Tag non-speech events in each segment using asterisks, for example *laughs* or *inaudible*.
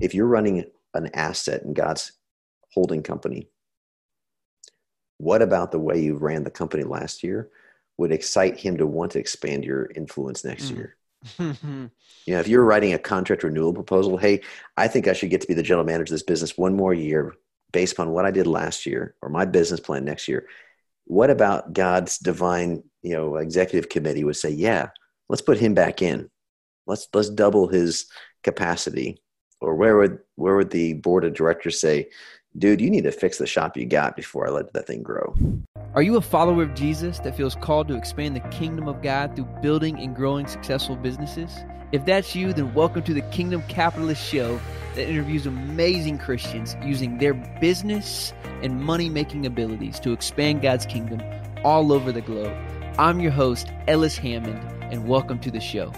if you're running an asset in God's holding company, what about the way you ran the company last year would excite him to want to expand your influence next mm. year? *laughs* you know, if you're writing a contract renewal proposal, hey, I think I should get to be the general manager of this business one more year based upon what I did last year or my business plan next year. What about God's divine, you know, executive committee would say, yeah, let's put him back in. Let's let's double his capacity. Or where would where would the board of directors say, dude, you need to fix the shop you got before I let that thing grow. Are you a follower of Jesus that feels called to expand the kingdom of God through building and growing successful businesses? If that's you, then welcome to the Kingdom Capitalist Show that interviews amazing Christians using their business and money making abilities to expand God's kingdom all over the globe. I'm your host, Ellis Hammond, and welcome to the show.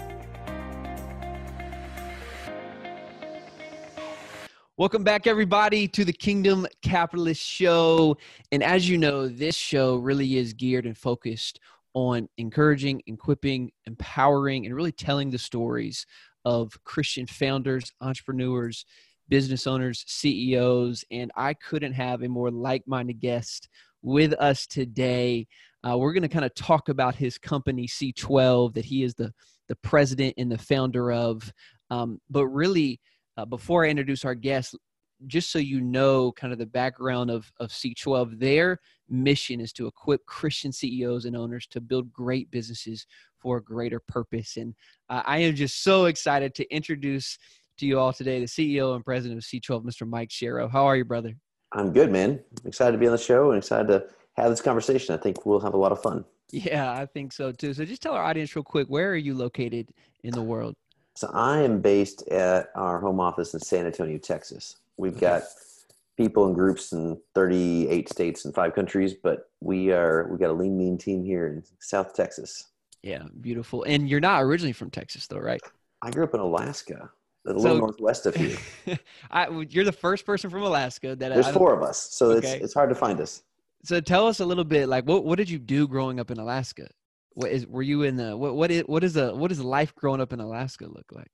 Welcome back, everybody, to the Kingdom Capitalist Show. And as you know, this show really is geared and focused on encouraging, equipping, empowering, and really telling the stories of Christian founders, entrepreneurs, business owners, CEOs. And I couldn't have a more like minded guest with us today. Uh, we're going to kind of talk about his company, C12, that he is the, the president and the founder of. Um, but really, uh, before I introduce our guest, just so you know kind of the background of, of C12, their mission is to equip Christian CEOs and owners to build great businesses for a greater purpose. And uh, I am just so excited to introduce to you all today the CEO and president of C12, Mr. Mike Sharrow. How are you, brother? I'm good, man. excited to be on the show and excited to have this conversation. I think we'll have a lot of fun. Yeah, I think so too. So just tell our audience real quick, where are you located in the world? So I am based at our home office in San Antonio, Texas. We've got people and groups in 38 states and five countries, but we are we got a lean mean team here in South Texas. Yeah, beautiful. And you're not originally from Texas though, right? I grew up in Alaska, a little so, northwest of you. *laughs* I, you're the first person from Alaska that There's I, four of us, so okay. it's it's hard to find us. So tell us a little bit like what what did you do growing up in Alaska? What is were you in the what what is what is a what does life growing up in Alaska look like?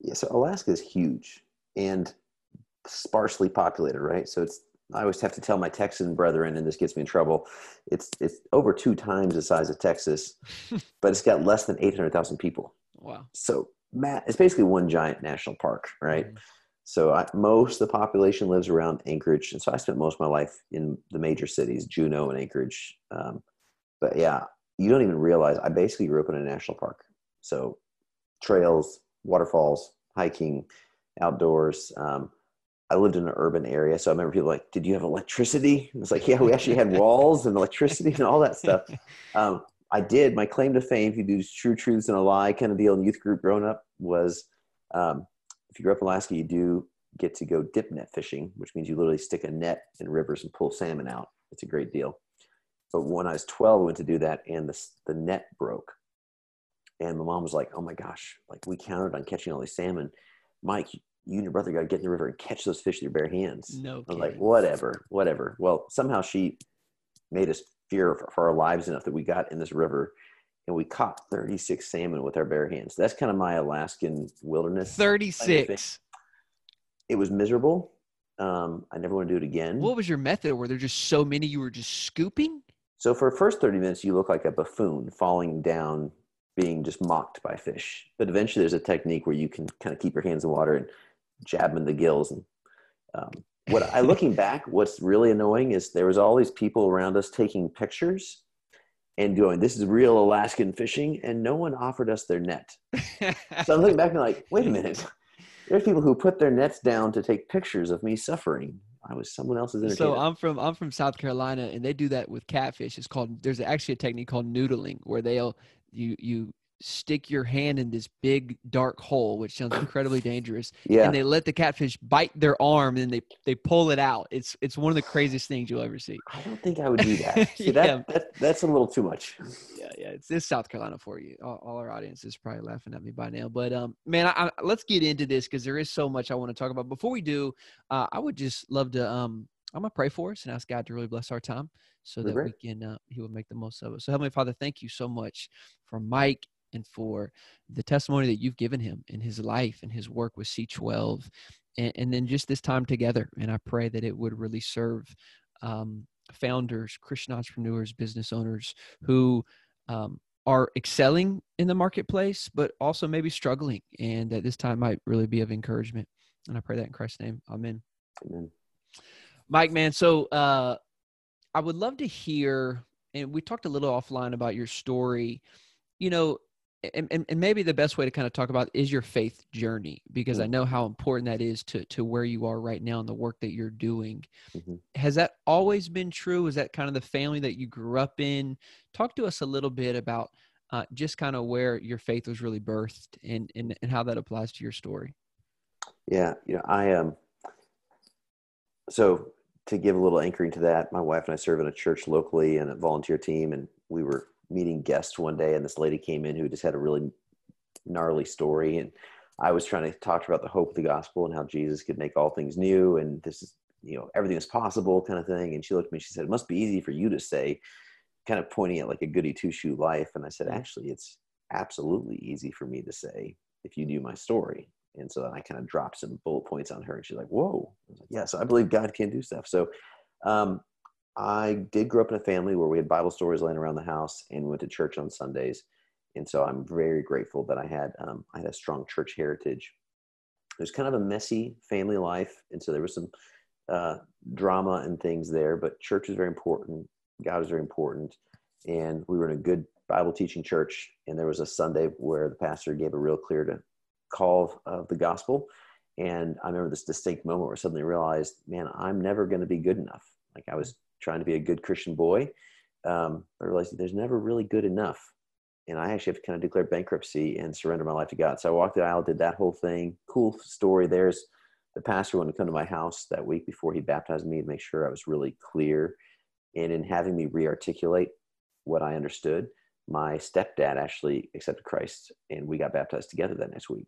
Yeah, so Alaska is huge and sparsely populated, right? So it's I always have to tell my Texan brethren, and this gets me in trouble. It's it's over two times the size of Texas, *laughs* but it's got less than eight hundred thousand people. Wow! So Matt, it's basically one giant national park, right? Mm-hmm. So I, most of the population lives around Anchorage, and so I spent most of my life in the major cities, Juneau and Anchorage. Um, but yeah, you don't even realize I basically grew up in a national park. So trails, waterfalls, hiking, outdoors. Um, I lived in an urban area, so I remember people like, "Did you have electricity?" And it's like, "Yeah, we actually had *laughs* walls and electricity and all that stuff." Um, I did. My claim to fame, if you do true truths and a lie kind of deal in youth group growing up, was um, if you grew up in Alaska, you do get to go dip net fishing, which means you literally stick a net in rivers and pull salmon out. It's a great deal. But when I was 12, I went to do that and the, the net broke. And my mom was like, oh my gosh, like we counted on catching all these salmon. Mike, you and your brother got to get in the river and catch those fish with your bare hands. No. I was like, whatever, whatever. Well, somehow she made us fear for, for our lives enough that we got in this river and we caught 36 salmon with our bare hands. That's kind of my Alaskan wilderness. 36. It was miserable. Um, I never want to do it again. What was your method? Were there just so many you were just scooping? So for the first 30 minutes, you look like a buffoon falling down, being just mocked by fish. But eventually there's a technique where you can kind of keep your hands in water and jab them in the gills. And um, what I looking *laughs* back, what's really annoying is there was all these people around us taking pictures and going, this is real Alaskan fishing. And no one offered us their net. *laughs* so I'm looking back and like, wait a minute. There's people who put their nets down to take pictures of me suffering. I was someone else's. So I'm from I'm from South Carolina, and they do that with catfish. It's called there's actually a technique called noodling where they'll you you stick your hand in this big dark hole, which sounds incredibly *laughs* dangerous. Yeah. And they let the catfish bite their arm and they they pull it out. It's it's one of the craziest things you'll ever see. I don't think I would do that. *laughs* See, yeah. that, that, that's a little too much. Yeah, yeah. It's, it's South Carolina for you. All, all, our audience is probably laughing at me by now. But um, man, I, I, let's get into this because there is so much I want to talk about. Before we do, uh, I would just love to um, I'm gonna pray for us and ask God to really bless our time so that we can uh, He will make the most of it. So Heavenly Father, thank you so much for Mike and for the testimony that you've given him in his life and his work with C12. and, and, then just this time together. And I pray that it would really serve um, founders, Christian entrepreneurs, business owners who um, are excelling in the marketplace, but also maybe struggling, and that this time might really be of encouragement. And I pray that in Christ's name. Amen. Amen. Mike, man, so uh, I would love to hear, and we talked a little offline about your story. You know, and, and, and, maybe the best way to kind of talk about is your faith journey because mm-hmm. I know how important that is to to where you are right now and the work that you're doing. Mm-hmm. Has that always been true? Is that kind of the family that you grew up in? Talk to us a little bit about uh, just kind of where your faith was really birthed and, and and how that applies to your story. Yeah, you know, I um, so to give a little anchoring to that, my wife and I serve in a church locally and a volunteer team, and we were meeting guests one day, and this lady came in who just had a really gnarly story, and I was trying to talk about the hope of the gospel and how Jesus could make all things new, and this is you know everything is possible kind of thing. And she looked at me, she said, "It must be easy for you to say," kind of pointing at like a goody two shoe life, and I said, "Actually, it's absolutely easy for me to say if you knew my story." And so then I kind of dropped some bullet points on her, and she's like, "Whoa!" I was like, "Yes, I believe God can do stuff." So um, I did grow up in a family where we had Bible stories laying around the house and went to church on Sundays, and so I'm very grateful that I had um, I had a strong church heritage. It was kind of a messy family life, and so there was some uh, drama and things there. But church was very important. God was very important, and we were in a good Bible teaching church. And there was a Sunday where the pastor gave a real clear to call of the gospel. And I remember this distinct moment where I suddenly realized, man, I'm never going to be good enough. Like I was trying to be a good Christian boy. Um, I realized there's never really good enough. And I actually have to kind of declare bankruptcy and surrender my life to God. So I walked the aisle, did that whole thing. Cool story. There's the pastor wanted to come to my house that week before he baptized me to make sure I was really clear. And in having me re-articulate what I understood, my stepdad actually accepted Christ and we got baptized together that next week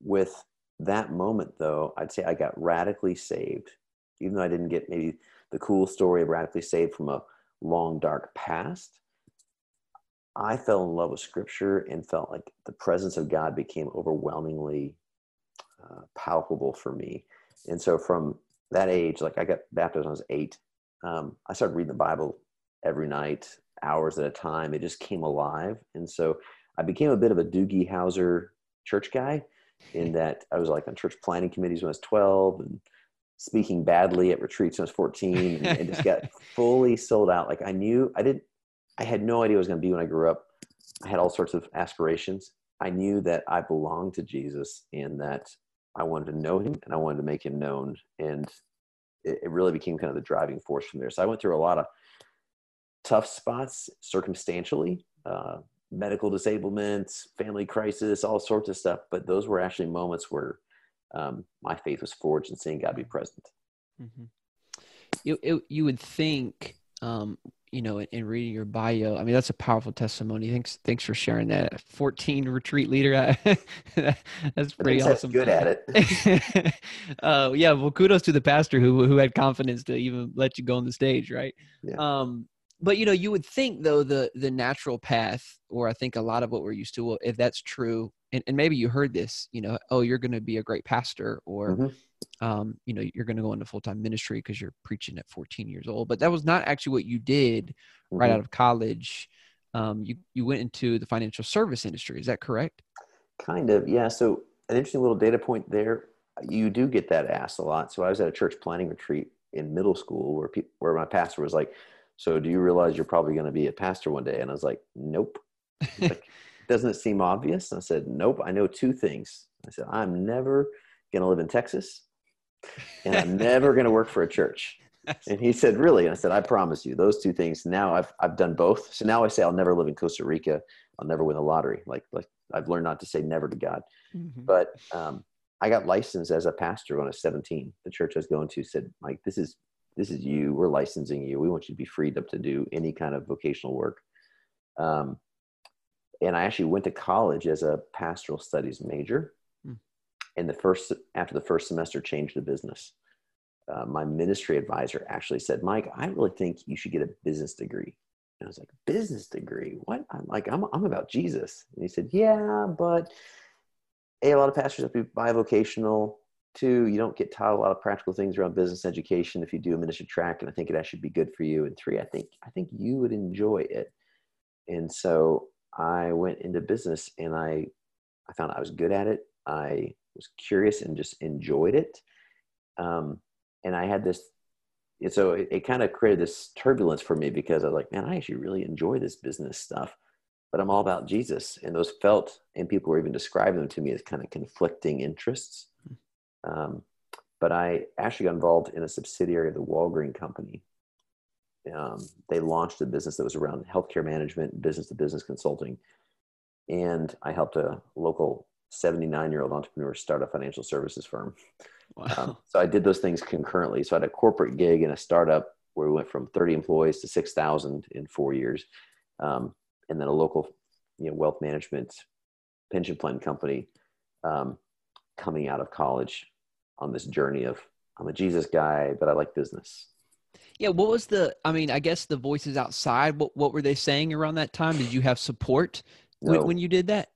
with that moment though i'd say i got radically saved even though i didn't get maybe the cool story of radically saved from a long dark past i fell in love with scripture and felt like the presence of god became overwhelmingly uh, palpable for me. And so from that age like i got baptized when i was eight. Um, i started reading the bible every night hours at a time. It just came alive. And so i became a bit of a doogie howser church guy in that I was like on church planning committees when I was 12 and speaking badly at retreats when I was 14 and, and just got *laughs* fully sold out. Like I knew I didn't, I had no idea what I was going to be when I grew up. I had all sorts of aspirations. I knew that I belonged to Jesus and that I wanted to know him and I wanted to make him known. And it, it really became kind of the driving force from there. So I went through a lot of tough spots circumstantially, uh, medical disablement, family crisis, all sorts of stuff. But those were actually moments where um, my faith was forged in seeing God be present. Mm-hmm. You, it, you would think, um, you know, in, in, reading your bio, I mean, that's a powerful testimony. Thanks, thanks for sharing that. 14 retreat leader. *laughs* that's pretty awesome. good at it. *laughs* uh, yeah. Well, kudos to the pastor who, who had confidence to even let you go on the stage. Right. Yeah. Um, but you know you would think though the the natural path or i think a lot of what we're used to well, if that's true and, and maybe you heard this you know oh you're going to be a great pastor or mm-hmm. um, you know you're going to go into full-time ministry because you're preaching at 14 years old but that was not actually what you did mm-hmm. right out of college um, you you went into the financial service industry is that correct kind of yeah so an interesting little data point there you do get that asked a lot so i was at a church planning retreat in middle school where people where my pastor was like so do you realize you're probably going to be a pastor one day? And I was like, nope. like, *laughs* doesn't it seem obvious? And I said, nope. I know two things. I said, I'm never going to live in Texas and I'm never going to work for a church. *laughs* And he said, really? And I said, I promise you those two things. Now I've, I've done both. So now I say I'll never live in Costa Rica. I'll never win the lottery. Like, like I've learned not to say never to God, mm-hmm. but, um, I got licensed as a pastor when I was 17. The church I was going to said, Mike, this is this is you. We're licensing you. We want you to be freed up to do any kind of vocational work. Um, and I actually went to college as a pastoral studies major. Hmm. And the first after the first semester, changed the business. Uh, my ministry advisor actually said, "Mike, I really think you should get a business degree." And I was like, "Business degree? What?" I'm like, "I'm I'm about Jesus." And he said, "Yeah, but a, a lot of pastors have to be bivocational two, you don't get taught a lot of practical things around business education if you do a ministry track, and I think it actually be good for you. And three, I think I think you would enjoy it. And so I went into business, and I I found I was good at it. I was curious and just enjoyed it. Um, and I had this, so it, it kind of created this turbulence for me because I was like, man, I actually really enjoy this business stuff, but I'm all about Jesus. And those felt, and people were even describing them to me as kind of conflicting interests. Um, but I actually got involved in a subsidiary of the Walgreen Company. Um, they launched a business that was around healthcare management, business to business consulting. And I helped a local 79 year old entrepreneur start a financial services firm. Wow. Um, so I did those things concurrently. So I had a corporate gig and a startup where we went from 30 employees to 6,000 in four years. Um, and then a local you know, wealth management pension plan company um, coming out of college on this journey of I'm a Jesus guy, but I like business. Yeah, what was the? I mean, I guess the voices outside. What what were they saying around that time? Did you have support no. when, when you did that?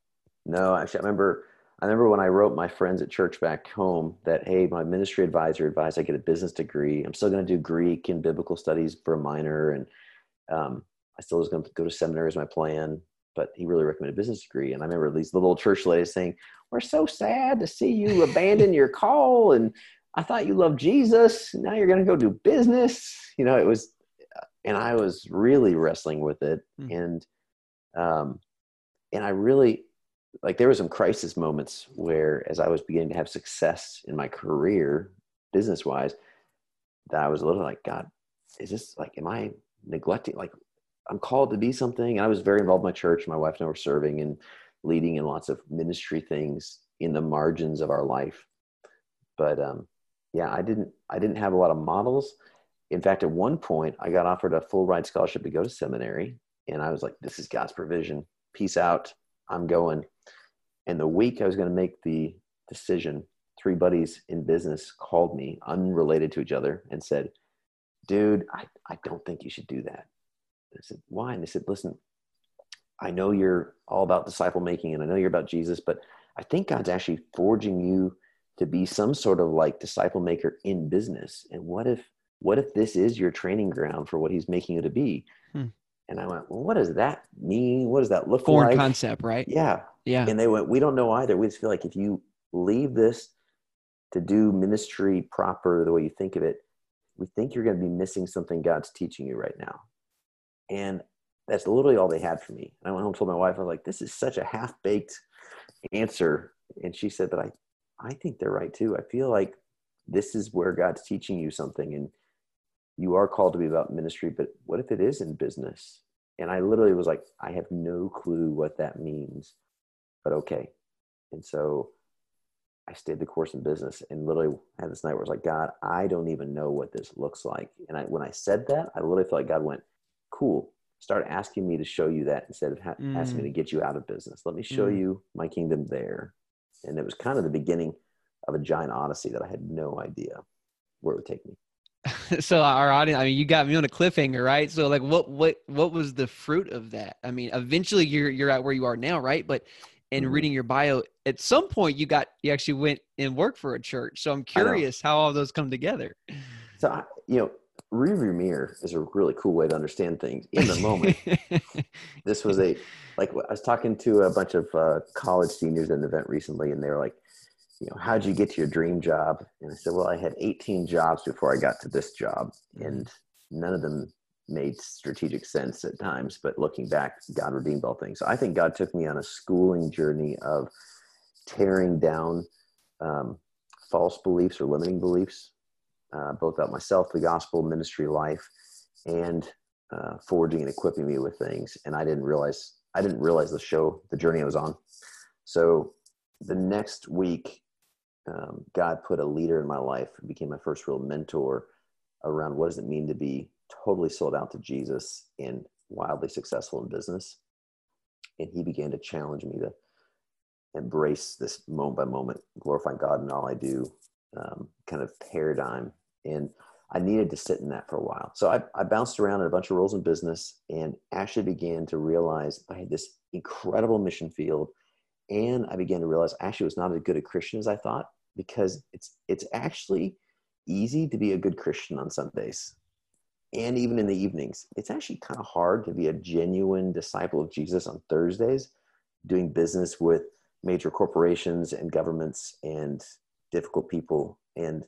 No, actually, I remember. I remember when I wrote my friends at church back home that hey, my ministry advisor advised I get a business degree. I'm still going to do Greek and biblical studies for a minor, and um, I still was going to go to seminary as my plan. But he really recommended a business degree, and I remember these little church ladies saying, "We're so sad to see you abandon your call and I thought you loved Jesus. Now you're going to go do business. You know, it was, and I was really wrestling with it. Mm. And, um, and I really, like, there were some crisis moments where, as I was beginning to have success in my career, business wise, that I was a little like, God, is this like, am I neglecting? Like, I'm called to be something. And I was very involved in my church. My wife and I were serving and leading in lots of ministry things in the margins of our life. But um, yeah, I didn't I didn't have a lot of models. In fact, at one point, I got offered a full ride scholarship to go to seminary, and I was like, "This is God's provision. Peace out. I'm going." And the week I was going to make the decision, three buddies in business called me, unrelated to each other, and said, "Dude, I, I don't think you should do that." I said, "Why?" And they said, "Listen, I know you're all about disciple making, and I know you're about Jesus, but I think God's actually forging you." to be some sort of like disciple maker in business. And what if what if this is your training ground for what he's making you to be? Hmm. and i went well what does that mean? What does that look foreign like? concept right? Yeah. Yeah. And they went we don't know either. We just feel like if you leave this to do ministry proper the way you think of it we think you're going to be missing something god's teaching you right now and that's literally all they had for me and i went home told my wife i was like this is such a half-baked answer and she said but i I think they're right too. I feel like this is where God's teaching you something and you are called to be about ministry, but what if it is in business? And I literally was like, I have no clue what that means, but okay. And so I stayed the course in business and literally had this night where I was like, God, I don't even know what this looks like. And I, when I said that, I literally felt like God went, cool. Start asking me to show you that instead of ha- mm. asking me mm. to get you out of business. Let me show mm. you my kingdom there and it was kind of the beginning of a giant odyssey that I had no idea where it would take me. *laughs* so our audience, I mean, you got me on a cliffhanger, right? So like, what, what, what was the fruit of that? I mean, eventually you're, you're at where you are now, right? But in mm-hmm. reading your bio, at some point you got, you actually went and worked for a church. So I'm curious how all those come together. So, I, you know, rearview mirror is a really cool way to understand things in the moment. *laughs* this was a like I was talking to a bunch of uh, college seniors at an event recently, and they were like, you know, how'd you get to your dream job? And I said, well, I had 18 jobs before I got to this job, and none of them made strategic sense at times. But looking back, God redeemed all things. So I think God took me on a schooling journey of tearing down um, false beliefs or limiting beliefs uh, both about myself, the gospel, ministry life, and uh, forging and equipping me with things. And I didn't realize I didn't realize the show, the journey I was on. So the next week, um, God put a leader in my life became my first real mentor around what does it mean to be totally sold out to Jesus and wildly successful in business. And he began to challenge me to embrace this moment by moment, glorifying God in all I do, um, kind of paradigm. And I needed to sit in that for a while. So I, I bounced around in a bunch of roles in business and actually began to realize I had this incredible mission field. And I began to realize I actually was not as good a Christian as I thought. because it's it's actually easy to be a good Christian on Sundays and even in the evenings. It's actually kind of hard to be a genuine disciple of Jesus on Thursdays, doing business with major corporations and governments and difficult people. And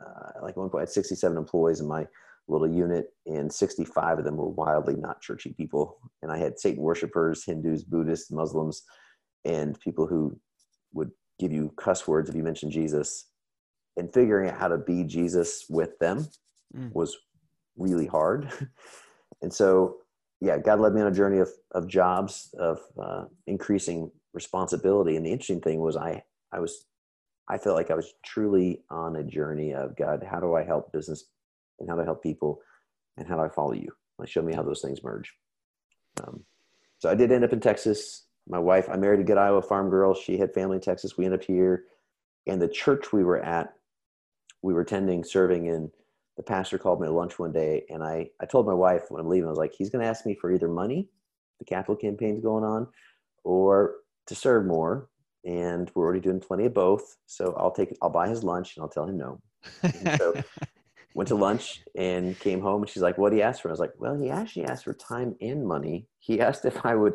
uh, like one point, I had 67 employees in my little unit, and 65 of them were wildly not churchy people. And I had Satan worshippers, Hindus, Buddhists, Muslims, and people who would give you cuss words if you mentioned Jesus. And figuring out how to be Jesus with them mm. was really hard. *laughs* and so, yeah, God led me on a journey of, of jobs, of uh, increasing responsibility. And the interesting thing was I, I was, I felt like I was truly on a journey of God, how do I help business and how do I help people and how do I follow you? Like, show me how those things merge. Um, so I did end up in Texas. My wife, I married a good Iowa farm girl. She had family in Texas. We ended up here. And the church we were at, we were attending, serving in the pastor called me to lunch one day and I, I told my wife when I'm leaving, I was like, he's going to ask me for either money, the capital campaign's going on, or to serve more. And we're already doing plenty of both. So I'll take, I'll buy his lunch and I'll tell him no. so *laughs* went to lunch and came home and she's like, what did he ask for? I was like, well, he actually asked for time and money. He asked if I would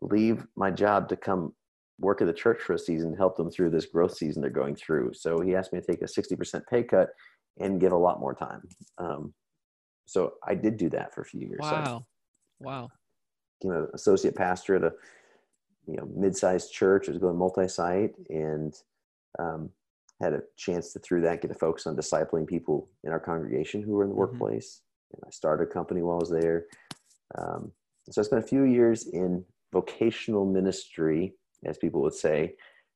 leave my job to come work at the church for a season, help them through this growth season they're going through. So he asked me to take a 60% pay cut and give a lot more time. Um, so I did do that for a few years. Wow. wow. You know, associate pastor at a, you know, mid-sized church. I was going multi-site and um, had a chance to, through that, get to focus on discipling people in our congregation who were in the mm-hmm. workplace. And I started a company while I was there. Um, so I spent a few years in vocational ministry, as people would say,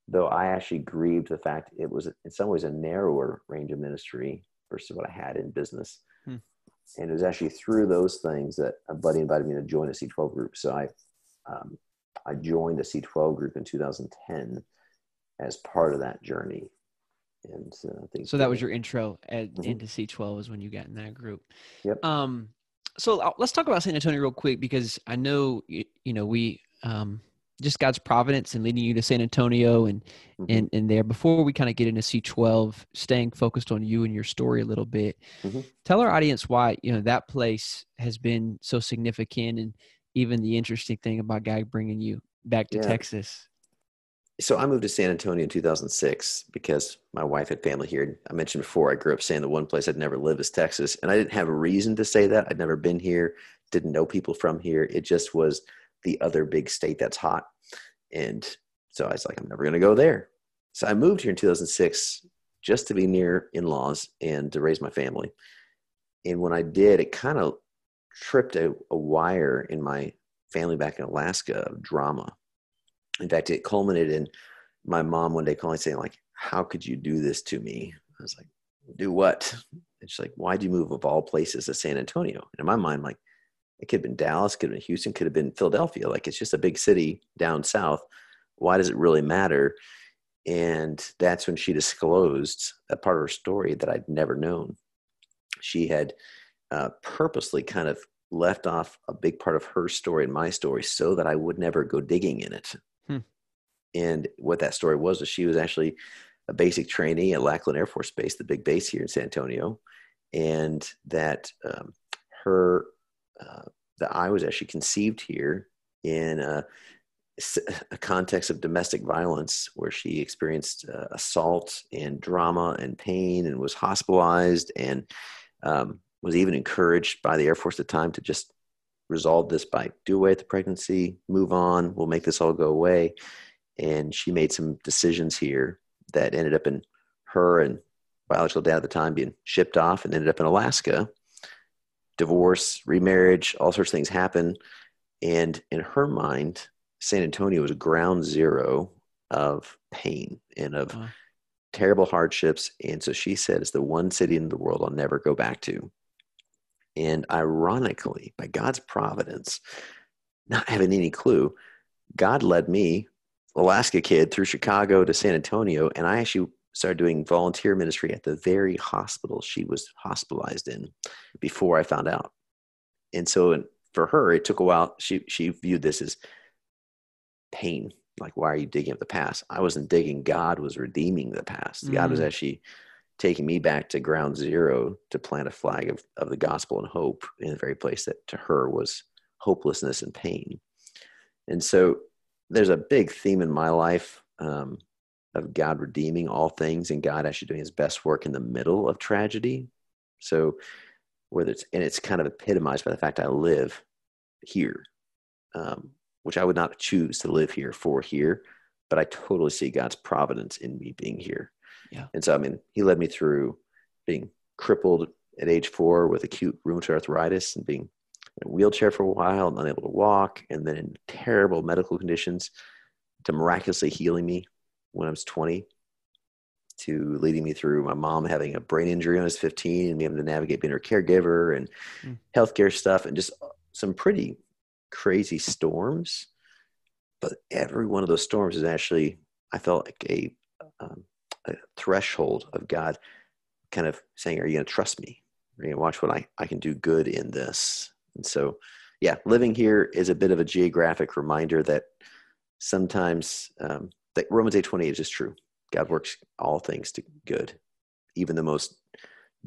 though I actually grieved the fact it was in some ways a narrower range of ministry versus what I had in business. Hmm. And it was actually through those things that a buddy invited me to join a C12 group. So I, um, I joined the C12 group in 2010 as part of that journey. And uh, so. That was your intro at, mm-hmm. into C12 was when you got in that group. Yep. Um, so uh, let's talk about San Antonio real quick because I know you, you know we um, just God's providence and leading you to San Antonio and mm-hmm. and and there. Before we kind of get into C12, staying focused on you and your story a little bit, mm-hmm. tell our audience why you know that place has been so significant and even the interesting thing about God bringing you back to yeah. Texas. So I moved to San Antonio in 2006 because my wife had family here. I mentioned before I grew up saying the one place I'd never live is Texas, and I didn't have a reason to say that. I'd never been here, didn't know people from here. It just was the other big state that's hot. And so I was like, I'm never going to go there. So I moved here in 2006 just to be near in laws and to raise my family. And when I did, it kind of tripped a, a, wire in my family back in Alaska of drama. In fact, it culminated in my mom one day calling saying, like, how could you do this to me? I was like, do what? And she's like, why'd you move of all places to San Antonio? And in my mind, like, it could have been Dallas, could have been Houston, could have been Philadelphia. Like it's just a big city down south. Why does it really matter? And that's when she disclosed a part of her story that I'd never known. She had uh, purposely kind of left off a big part of her story and my story so that I would never go digging in it. Hmm. And what that story was, was she was actually a basic trainee at Lackland Air Force Base, the big base here in San Antonio. And that um, her uh, that I was actually conceived here in a, a, context of domestic violence where she experienced uh, assault and drama and pain and was hospitalized and um, was even encouraged by the Air Force at the time to just resolve this by do away with the pregnancy, move on, we'll make this all go away. And she made some decisions here that ended up in her and biological dad at the time being shipped off and ended up in Alaska divorce, remarriage, all sorts of things happen. And in her mind, San Antonio was ground zero of pain and of uh-huh. terrible hardships. And so she said, it's the one city in the world I'll never go back to. And ironically, by God's providence, not having any clue, God led me, Alaska kid, through Chicago to San Antonio. And I actually started doing volunteer ministry at the very hospital she was hospitalized in before I found out. And so for her, it took a while. She, she viewed this as pain. like why are you digging up the past i wasn't digging god was redeeming the past mm. god was mm. actually taking me back to ground zero to plant a flag of, of the gospel and hope in the very place that to her was hopelessness and pain and so there's a big theme in my life um, of god redeeming all things and god actually doing his best work in the middle of tragedy so whether it's and it's kind of epitomized by the fact i live here um, which I would not choose to live here for here, but I totally see God's providence in me being here. Yeah. And so, I mean, He led me through being crippled at age four with acute rheumatoid arthritis and being in a wheelchair for a while and unable to walk, and then in terrible medical conditions to miraculously healing me when I was 20 to leading me through my mom having a brain injury when I was 15 and me having to navigate being her caregiver and mm. healthcare stuff and just some pretty crazy storms, but every one of those storms is actually, I felt like a, um, a threshold of God kind of saying, Are you going to trust me? Are you going to watch what I, I can do good in this? And so, yeah, living here is a bit of a geographic reminder that sometimes um, that Romans 8 28 is just true. God works all things to good, even the most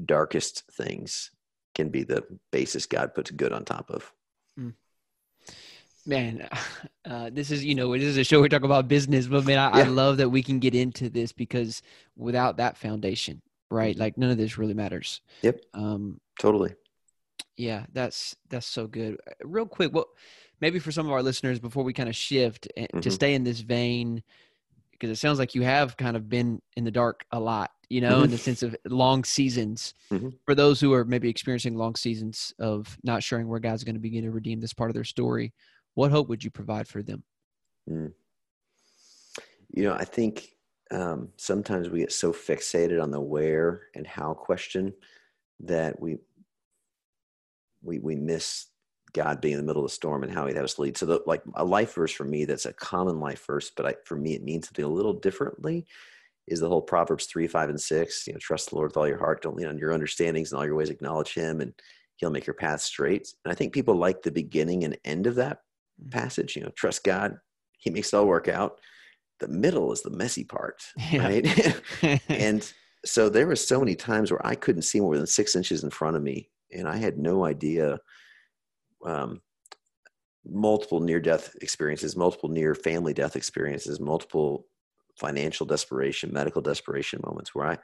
darkest things can be the basis God puts good on top of. Man *laughs* uh, this is you know this is a show we talk about business but man I, yeah. I, love that we can get into this because without that foundation right like none of this really matters yep um totally yeah that's that's so good uh, real quick well maybe for some of our listeners before we kind of shift eh, mm-hmm. to stay in this vein because it sounds like you have kind of been in the dark a lot you know mm-hmm. in the sense of long seasons mm-hmm. for those who are maybe experiencing long seasons of not sure where god's going to begin to redeem this part of their story what hope would you provide for them? Mm. You know, I think um, sometimes we get so fixated on the where and how question that we we we miss God being in the middle of the storm and how He'd have us lead. So, the, like a life verse for me, that's a common life verse, but I, for me, it means something a little differently. Is the whole Proverbs three, five, and six? You know, trust the Lord with all your heart. Don't lean on your understandings and all your ways. Acknowledge Him, and He'll make your path straight. And I think people like the beginning and end of that passage, you know, trust God, He makes it all work out. The middle is the messy part, yeah. right? *laughs* and *laughs* so there were so many times where I couldn't see more than six inches in front of me, and I had no idea. Um, multiple near death experiences, multiple near family death experiences, multiple financial desperation, medical desperation moments where I,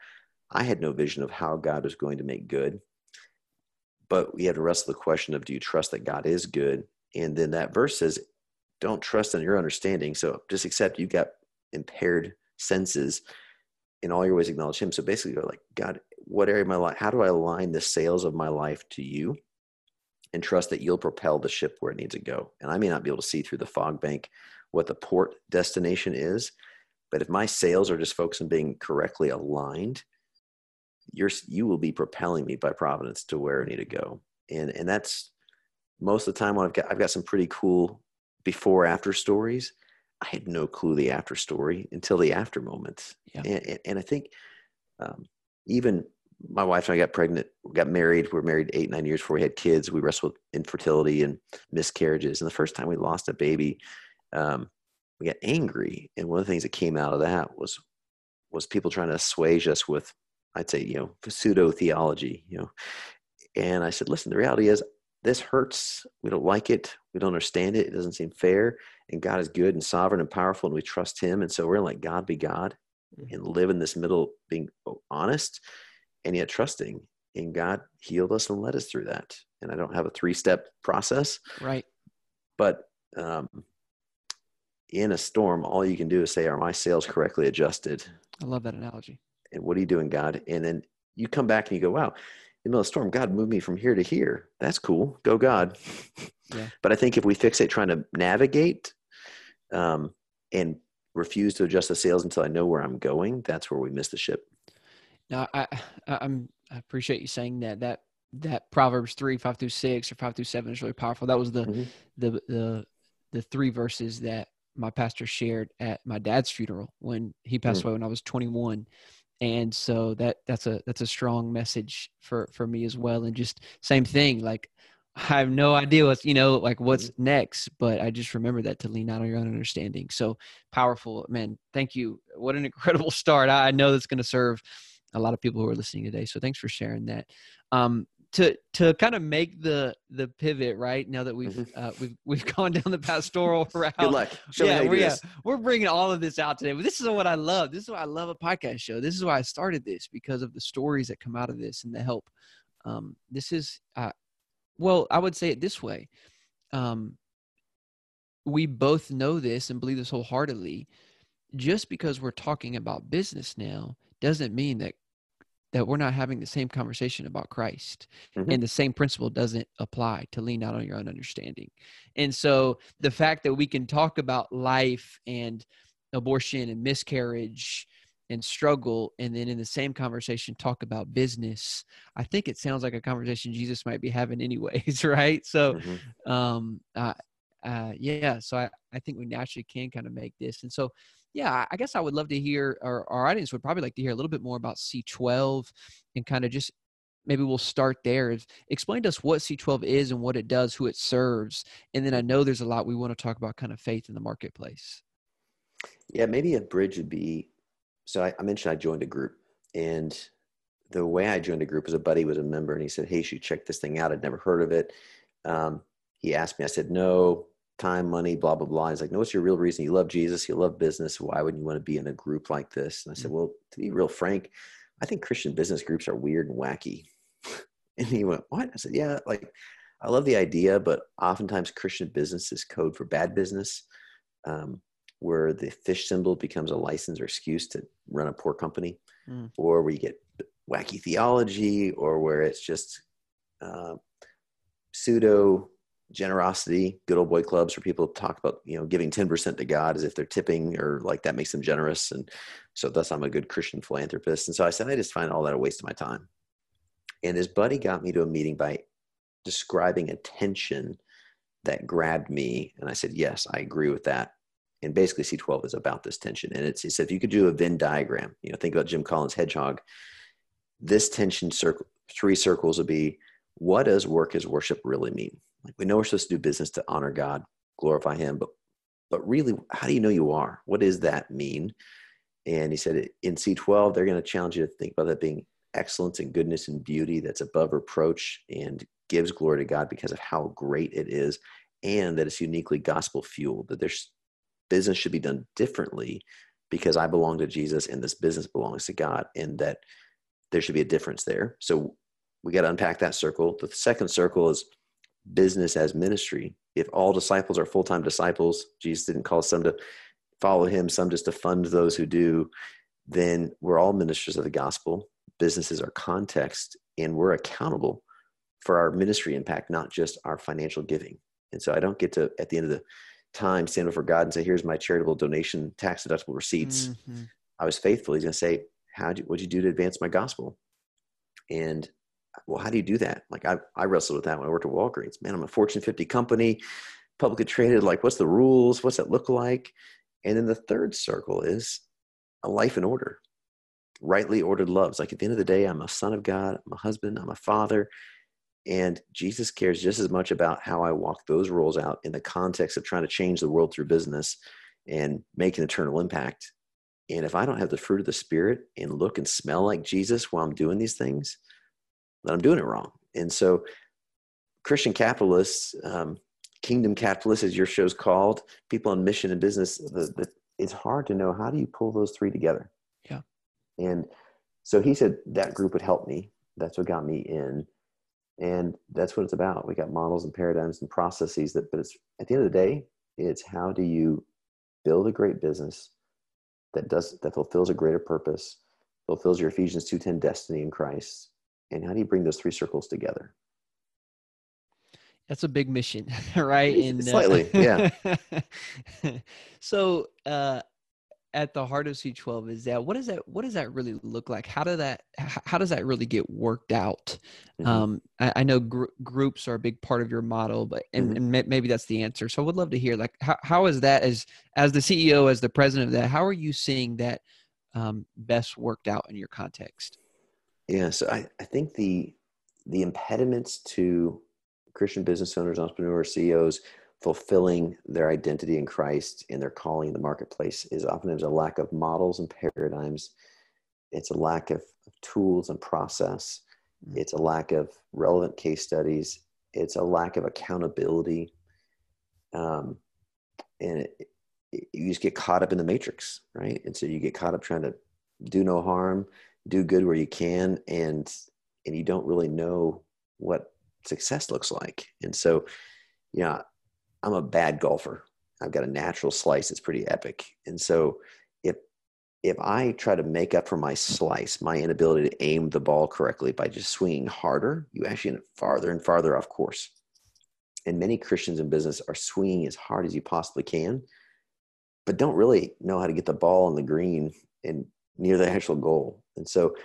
I had no vision of how God was going to make good. But we had to wrestle the question of do you trust that God is good and then that verse says, don't trust in your understanding. So just accept you've got impaired senses in all your ways acknowledge him. So basically go like, God, what area of my life, how do I align the sails of my life to you and trust that you'll propel the ship where it needs to go? And I may not be able to see through the fog bank what the port destination is, but if my sails are just focused on being correctly aligned, you're, you will be propelling me by providence to where I need to go. And, and that's, most of the time when I've got I've got some pretty cool before after stories. I had no clue the after story until the after moments. Yeah. And, and, and I think um, even my wife and I got pregnant, got married. We were married eight, nine years before we had kids. We wrestled with infertility and miscarriages. And the first time we lost a baby, um, we got angry. And one of the things that came out of that was was people trying to assuage us with, I'd say, you know, pseudo theology, you know. And I said, listen, the reality is this hurts. We don't like it. We don't understand it. It doesn't seem fair. And God is good and sovereign and powerful, and we trust Him. And so we're to let God be God mm-hmm. and live in this middle, being honest and yet trusting. And God healed us and led us through that. And I don't have a three step process. Right. But um, in a storm, all you can do is say, Are my sails correctly adjusted? I love that analogy. And what are you doing, God? And then you come back and you go, Wow, in the middle of the storm, God moved me from here to here. That's cool. Go God. *laughs* Yeah. But I think if we fixate trying to navigate um, and refuse to adjust the sails until I know where I'm going, that's where we miss the ship. Now, I, I'm, I appreciate you saying that. That that Proverbs three five through six or five through seven is really powerful. That was the mm-hmm. the the the three verses that my pastor shared at my dad's funeral when he passed mm-hmm. away when I was 21 and so that that's a that's a strong message for for me as well and just same thing like I have no idea what's you know like what's Mm-hmm. next, but I just remember that to lean out on your own understanding. So powerful, man. Thank you. What an incredible *laughs* start. I I know that's going to serve a lot of people who are listening today. So thanks for sharing that. Um, to to kind of make the the pivot right now that we've Mhm. uh, we've we've *laughs* gone down the pastoral *laughs* route. Good luck. Show yeah, we're, yeah, we're bringing all of this out today. But this is what I love. This is why I love a podcast show. This is why I started this because of the stories that come out of this and the help. Um, this is, uh, well, I would say it this way. Um, we both know this and believe this wholeheartedly. Just because we're talking about business now doesn't mean that that we're not having the same conversation about Christ. Mhm. And the same principle doesn't apply to lean out on your own understanding. And so the fact that we can talk about life and abortion and miscarriage and struggle and then in the same conversation talk about business i think it sounds like a conversation jesus might be having anyways *laughs* right so Mhm. um uh, uh yeah so i i think we naturally can kind of make this and so yeah I- guess i would love to hear or our audience would probably like to hear a little bit more about c12 and kind of just maybe we'll start there. explain to us what c12 is and what it does who it serves and then i know there's a lot we want to talk about kind of faith in the marketplace Yeah, maybe a bridge would be. So I, I mentioned I joined a group, and the way I joined a group is a buddy was a member, and he said, "Hey, you should check this thing out. I'd never heard of it." Um, he asked me. I said, "No, time, money, blah blah blah." He's like, "No, what's your real reason? You love Jesus. You love business. Why wouldn't you want to be in a group like this?" And I said, "Well, to be real frank, I think Christian business groups are weird and wacky." *laughs* and he went, "What?" I said, "Yeah, like." I love the idea, but oftentimes Christian business is code for bad business. Um, where the fish symbol becomes a license or excuse to run a poor company, Mm. or where you get wacky theology, or where it's just uh, pseudo generosity, good old boy clubs where people talk about you know giving ten percent to God as if they're tipping or like that makes them generous, and so thus I'm a good Christian philanthropist. And so I said I just find all that a waste of my time. And his buddy got me to a meeting by describing a tension that grabbed me, and I said yes, I agree with that and basically C12 is about this tension. And it's, he said, if you could do a Venn diagram, you know, think about Jim Collins' hedgehog, this tension circle, three circles would be, what does work as worship really mean? Like we know we're supposed to do business to honor God, glorify him, but, but really, how do you know you are? What does that mean? And he said in C12, they're going to challenge you to think about that being excellence and goodness and beauty that's above reproach and gives glory to God because of how great it is and that it's uniquely gospel fueled, that there's business should be done differently because I belong to Jesus and this business belongs to God, and that there should be a difference there. So we got to unpack that circle. The second circle is business as ministry. If all disciples are full time disciples, Jesus didn't call some to follow him, some just to fund those who do, then we're all ministers of the gospel. Business is our context, and we're accountable for our ministry impact, not just our financial giving. And so I don't get to, at the end of the time stand before God and say, "Here's my charitable donation, tax deductible receipts." Mhm. I was faithful. He's going to say, How'd you, what'd you do to advance my gospel?" And well, how do you do that? Like I, I wrestled with that when I worked at Walgreens. Man, I'm a Fortune 50 company, publicly traded. Like, what's the rules? What's that look like? And then the third circle is a life in order, rightly ordered loves. Like at the end of the day, I'm a son of God. I'm a husband. I'm a father. And Jesus cares just as much about how I walk those roles out in the context of trying to change the world through business and make an eternal impact. And if I don't have the fruit of the Spirit and look and smell like Jesus while I'm doing these things, then I'm doing it wrong. And so, Christian capitalists, um, kingdom capitalists, as your show's called, people on mission and business, the, the, it's hard to know how do you pull those three together. Yeah. And so he said that group would help me. That's what got me in and that's what it's about we got models and paradigms and processes that but it's at the end of the day it's how do you build a great business that does that fulfills a greater purpose fulfills your ephesians 2.10 destiny in christ and how do you bring those three circles together That's a big mission, *laughs* right? And uh, Slightly, yeah. *laughs* so, uh, at the heart of C12 is that what does that what does that really look like? How do that how does that really get worked out? Mhm. Um, I, I know gr- groups are a big part of your model, but and, Mhm. and maybe that's the answer. So I would love to hear like how how is that as as the CEO as the president of that? How are you seeing that um, best worked out in your context? Yeah, so I, I think the the impediments to Christian business owners, entrepreneurs, CEOs fulfilling their identity in Christ and their calling in the marketplace is oftentimes a lack of models and paradigms. It's a lack of, tools and process. Mm. It's a lack of relevant case studies. It's a lack of accountability. Um, and it, it, you just get caught up in the matrix, right? And so you get caught up trying to do no harm, do good where you can, and and you don't really know what success looks like. And so, you know, I'm a bad golfer. I've got a natural slice that's pretty epic. And so if if I try to make up for my slice, my inability to aim the ball correctly by just swinging harder, you actually end farther and farther off course. And many Christians in business are swinging as hard as you possibly can, but don't really know how to get the ball on the green and near the actual goal. And so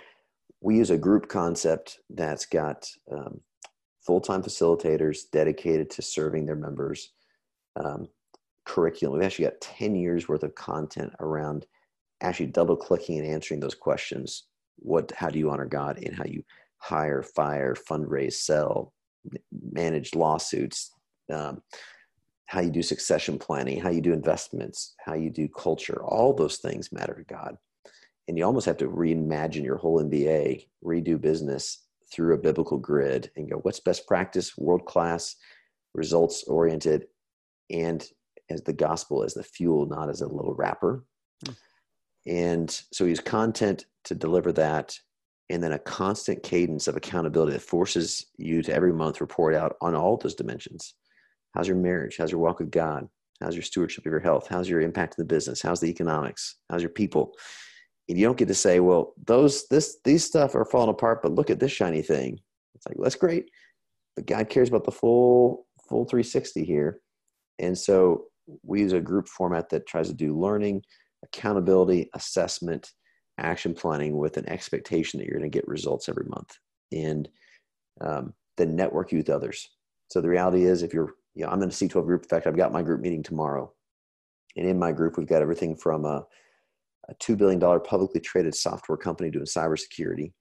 we use a group concept that's got um, full-time facilitators dedicated to serving their members um, curriculum. We've actually got 10 years worth of content around actually double clicking and answering those questions. What, how do you honor God in how you hire, fire, fundraise, sell, manage lawsuits, um, how you do succession planning, how you do investments, how you do culture, all those things matter to God. And you almost have to reimagine your whole MBA, redo business through a biblical grid and go, what's best practice, world class, results oriented, and as the gospel as the fuel, not as a little wrapper. Hmm. And so he's content to deliver that, and then a constant cadence of accountability that forces you to every month report out on all those dimensions. How's your marriage? How's your walk with God? How's your stewardship of your health? How's your impact in the business? How's the economics? How's your people? And you don't get to say, well, those this these stuff are falling apart, but look at this shiny thing. It's like, well, that's great. But God cares about the full full 360 here. And so we use a group format that tries to do learning, accountability, assessment, action planning with an expectation that you're going to get results every month and um, then network you with others. So the reality is, if you're, you know, I'm in a C12 group. In fact, I've got my group meeting tomorrow. And in my group, we've got everything from a, a $2 billion publicly traded software company doing cybersecurity,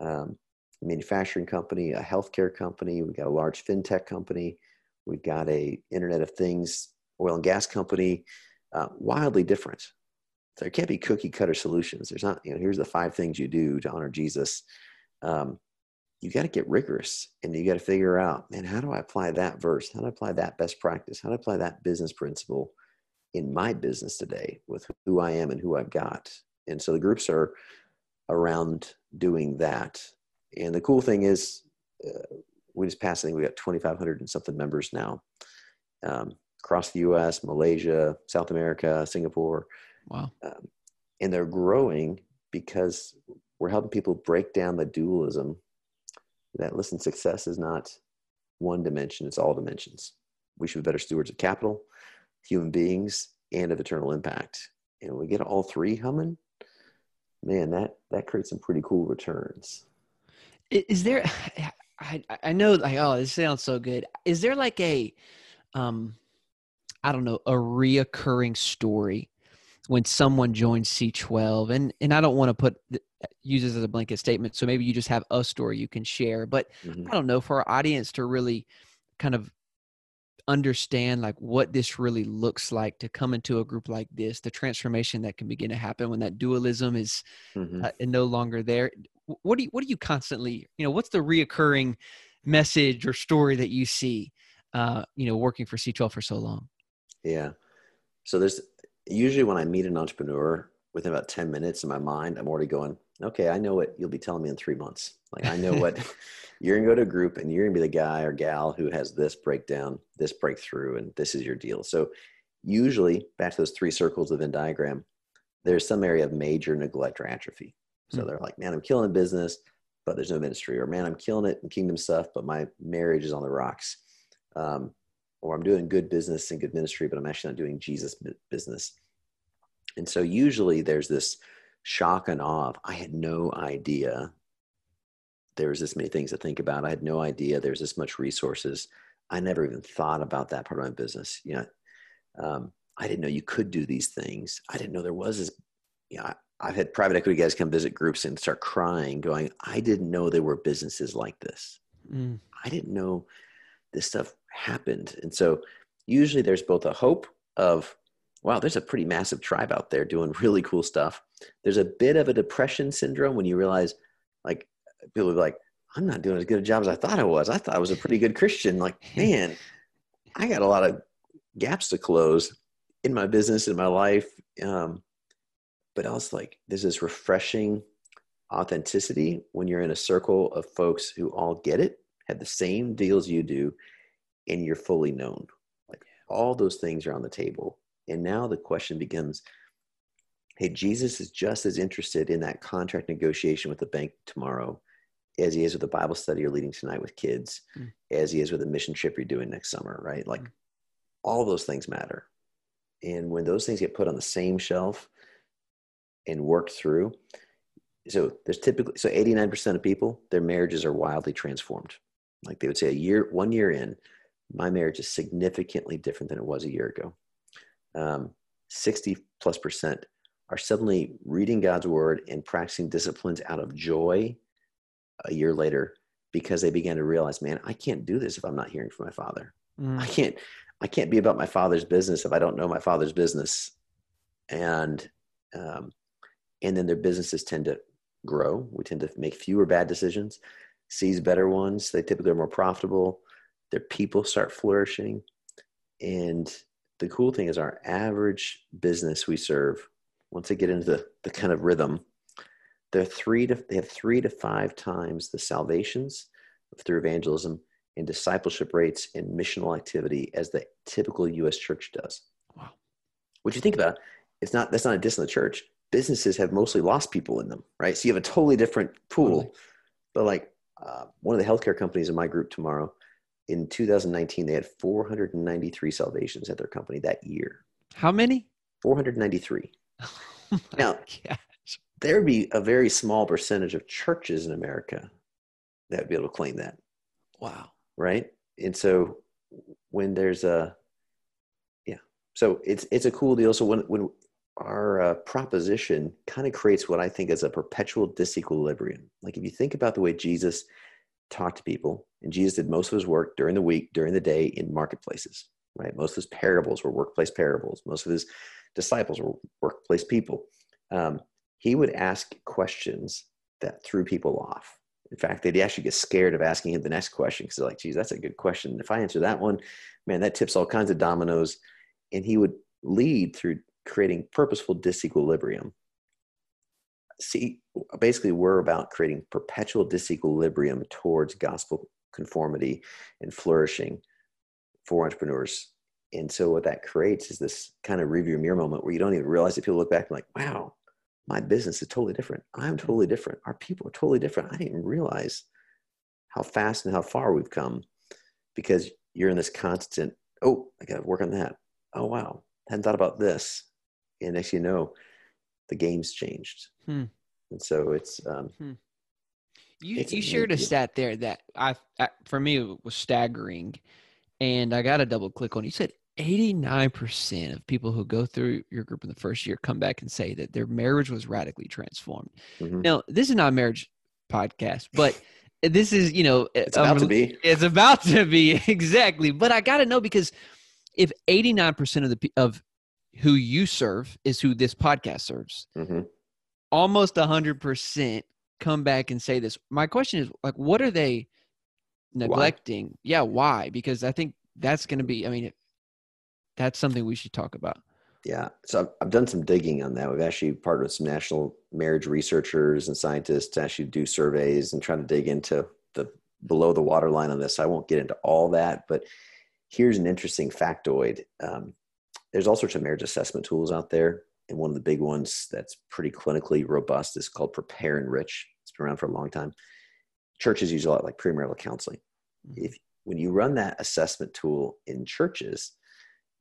um, manufacturing company, a healthcare company. We've got a large fintech company. We've got a Internet of Things oil and gas company, uh, wildly different. There can't be cookie cutter solutions. There's not, you know, here's the five things you do to honor Jesus. Um, you got to get rigorous and you got to figure out, man, how do I apply that verse? How do I apply that best practice? How do I apply that business principle in my business today with who I am and who I've got? And so the groups are around doing that. And the cool thing is, uh, we just passed, I think we got 2,500 and something members now um, across the US, Malaysia, South America, Singapore. Wow. Um, and they're growing because we're helping people break down the dualism that, listen, success is not one dimension, it's all dimensions. We should be better stewards of capital, human beings, and of eternal impact. And we get all three humming, man, that, that creates some pretty cool returns. Is there, *sighs* I I know like oh this sounds so good. Is there like a um I don't know a reoccurring story when someone joins C12 and and I don't want to put use this as a blanket statement so maybe you just have a story you can share but mm-hmm. I don't know for our audience to really kind of understand like what this really looks like to come into a group like this the transformation that can begin to happen when that dualism is mm-hmm. uh, no longer there what do you what do you constantly you know what's the reoccurring message or story that you see uh, you know working for C12 for so long? Yeah. So there's usually when I meet an entrepreneur within about 10 minutes in my mind, I'm already going, okay, I know what you'll be telling me in three months. Like I know what *laughs* *laughs* you're gonna go to a group and you're gonna be the guy or gal who has this breakdown, this breakthrough, and this is your deal. So usually back to those three circles of Venn diagram, there's some area of major neglect or atrophy. So mm-hmm. they're like, man, I'm killing business, but there's no ministry. Or man, I'm killing it in kingdom stuff, but my marriage is on the rocks. Um, or I'm doing good business and good ministry, but I'm actually not doing Jesus business. And so usually there's this shock and awe of, I had no idea there was this many things to think about. I had no idea there's this much resources. I never even thought about that part of my business. You know, um, I didn't know you could do these things. I didn't know there was this. You know, I've had private equity guys come visit groups and start crying, going, I didn't know there were businesses like this. Mm. I didn't know this stuff happened. And so usually there's both a hope of, wow, there's a pretty massive tribe out there doing *laughs* really cool stuff. There's a bit of a depression syndrome when you realize, like, people are like, I'm not doing as good a job as I thought I was. I thought I was a pretty good Christian. Like, *laughs* man, I got a lot of gaps to close in my business, in my life. Um, but was like, there's this refreshing authenticity when you're in a circle of folks who all get it, have the same deals you do, and you're fully known. Like, all those things are on the table. And now the question begins hey, Jesus is just as interested in that contract negotiation with the bank tomorrow as he is with a Bible study you're leading tonight with kids, mm. as he is with a mission trip you're doing next summer, right? Like mm. all those things matter. And when those things get put on the same shelf and worked through, so there's typically so 89% of people, their marriages are wildly transformed. Like they would say a year, one year in, my marriage is significantly different than it was a year ago. Um, 60 plus percent are suddenly reading God's word and practicing disciplines out of joy a year later because they began to realize, man, I can't do this if I'm not hearing from my father. Mm. I can't, I can't be about my father's business if I don't know my father's business. And, um, and then their businesses tend to grow. We tend to make fewer bad decisions, seize better ones. They typically are more profitable. Their people start flourishing. And the cool thing is our average business we serve, once they get into the, the kind of rhythm, they're three to they have three to five times the salvations through evangelism and discipleship rates and missional activity as the typical U.S. church does. Wow. What you think about, it's not that's not a diss on the church. Businesses have mostly lost people in them, right? So you have a totally different pool. Totally. But like uh, one of the healthcare companies in my group tomorrow, in 2019, they had 493 salvations at their company that year. How many? 493. *laughs* Oh now, God there would be a very small percentage of churches in America that would be able to claim that. Wow. Right. And so when there's a, yeah, so it's, it's a cool deal. So when, when our uh, proposition kind of creates what I think is a perpetual disequilibrium. Like if you think about the way Jesus talked to people, and Jesus did most of his work during the week, during the day in marketplaces, right? Most of his parables were workplace parables. Most of his disciples were workplace people. Um, he would ask questions that threw people off. In fact, they'd actually get scared of asking him the next question because they're like, geez, that's a good question. If I answer that one, man, that tips all kinds of dominoes. And he would lead through creating purposeful disequilibrium. See, basically, we're about creating perpetual disequilibrium towards gospel conformity and flourishing for entrepreneurs. And so, what that creates is this kind of review mirror moment where you don't even realize that people look back and like, wow, my business is totally different. I'm totally different. Our people are totally different. I didn't realize how fast and how far we've come because you're in this constant, oh, I got to work on that. Oh, wow. Hadn't thought about this. And next you know, the game's changed. Hmm. And so it's, um, hmm. You, it's you shared a stat there that I, I, for me, was staggering. And I got to double click on. You said 89% of people who go through your group in the first year come back and say that their marriage was radically transformed. Mm-hmm. Now, this is not a marriage podcast, but this is, you know, it's about um, to be. It's about to be *laughs* exactly. But I got to know because if 89% of the of who you serve is who this podcast serves, mm-hmm. almost 100% come back and say this. My question is like what are they neglecting? Why? Yeah, why? Because I think that's going to be I mean that's something we should talk about. Yeah. So I've, I've done some digging on that. We've actually partnered with some national marriage researchers and scientists to actually do surveys and try to dig into the below the waterline on this. I won't get into all that, but here's an interesting factoid. Um, there's all sorts of marriage assessment tools out there. And one of the big ones that's pretty clinically robust is called Prepare Enrich. It's been around for a long time. Churches use a lot like premarital counseling. Mm-hmm. If when you run that assessment tool in churches,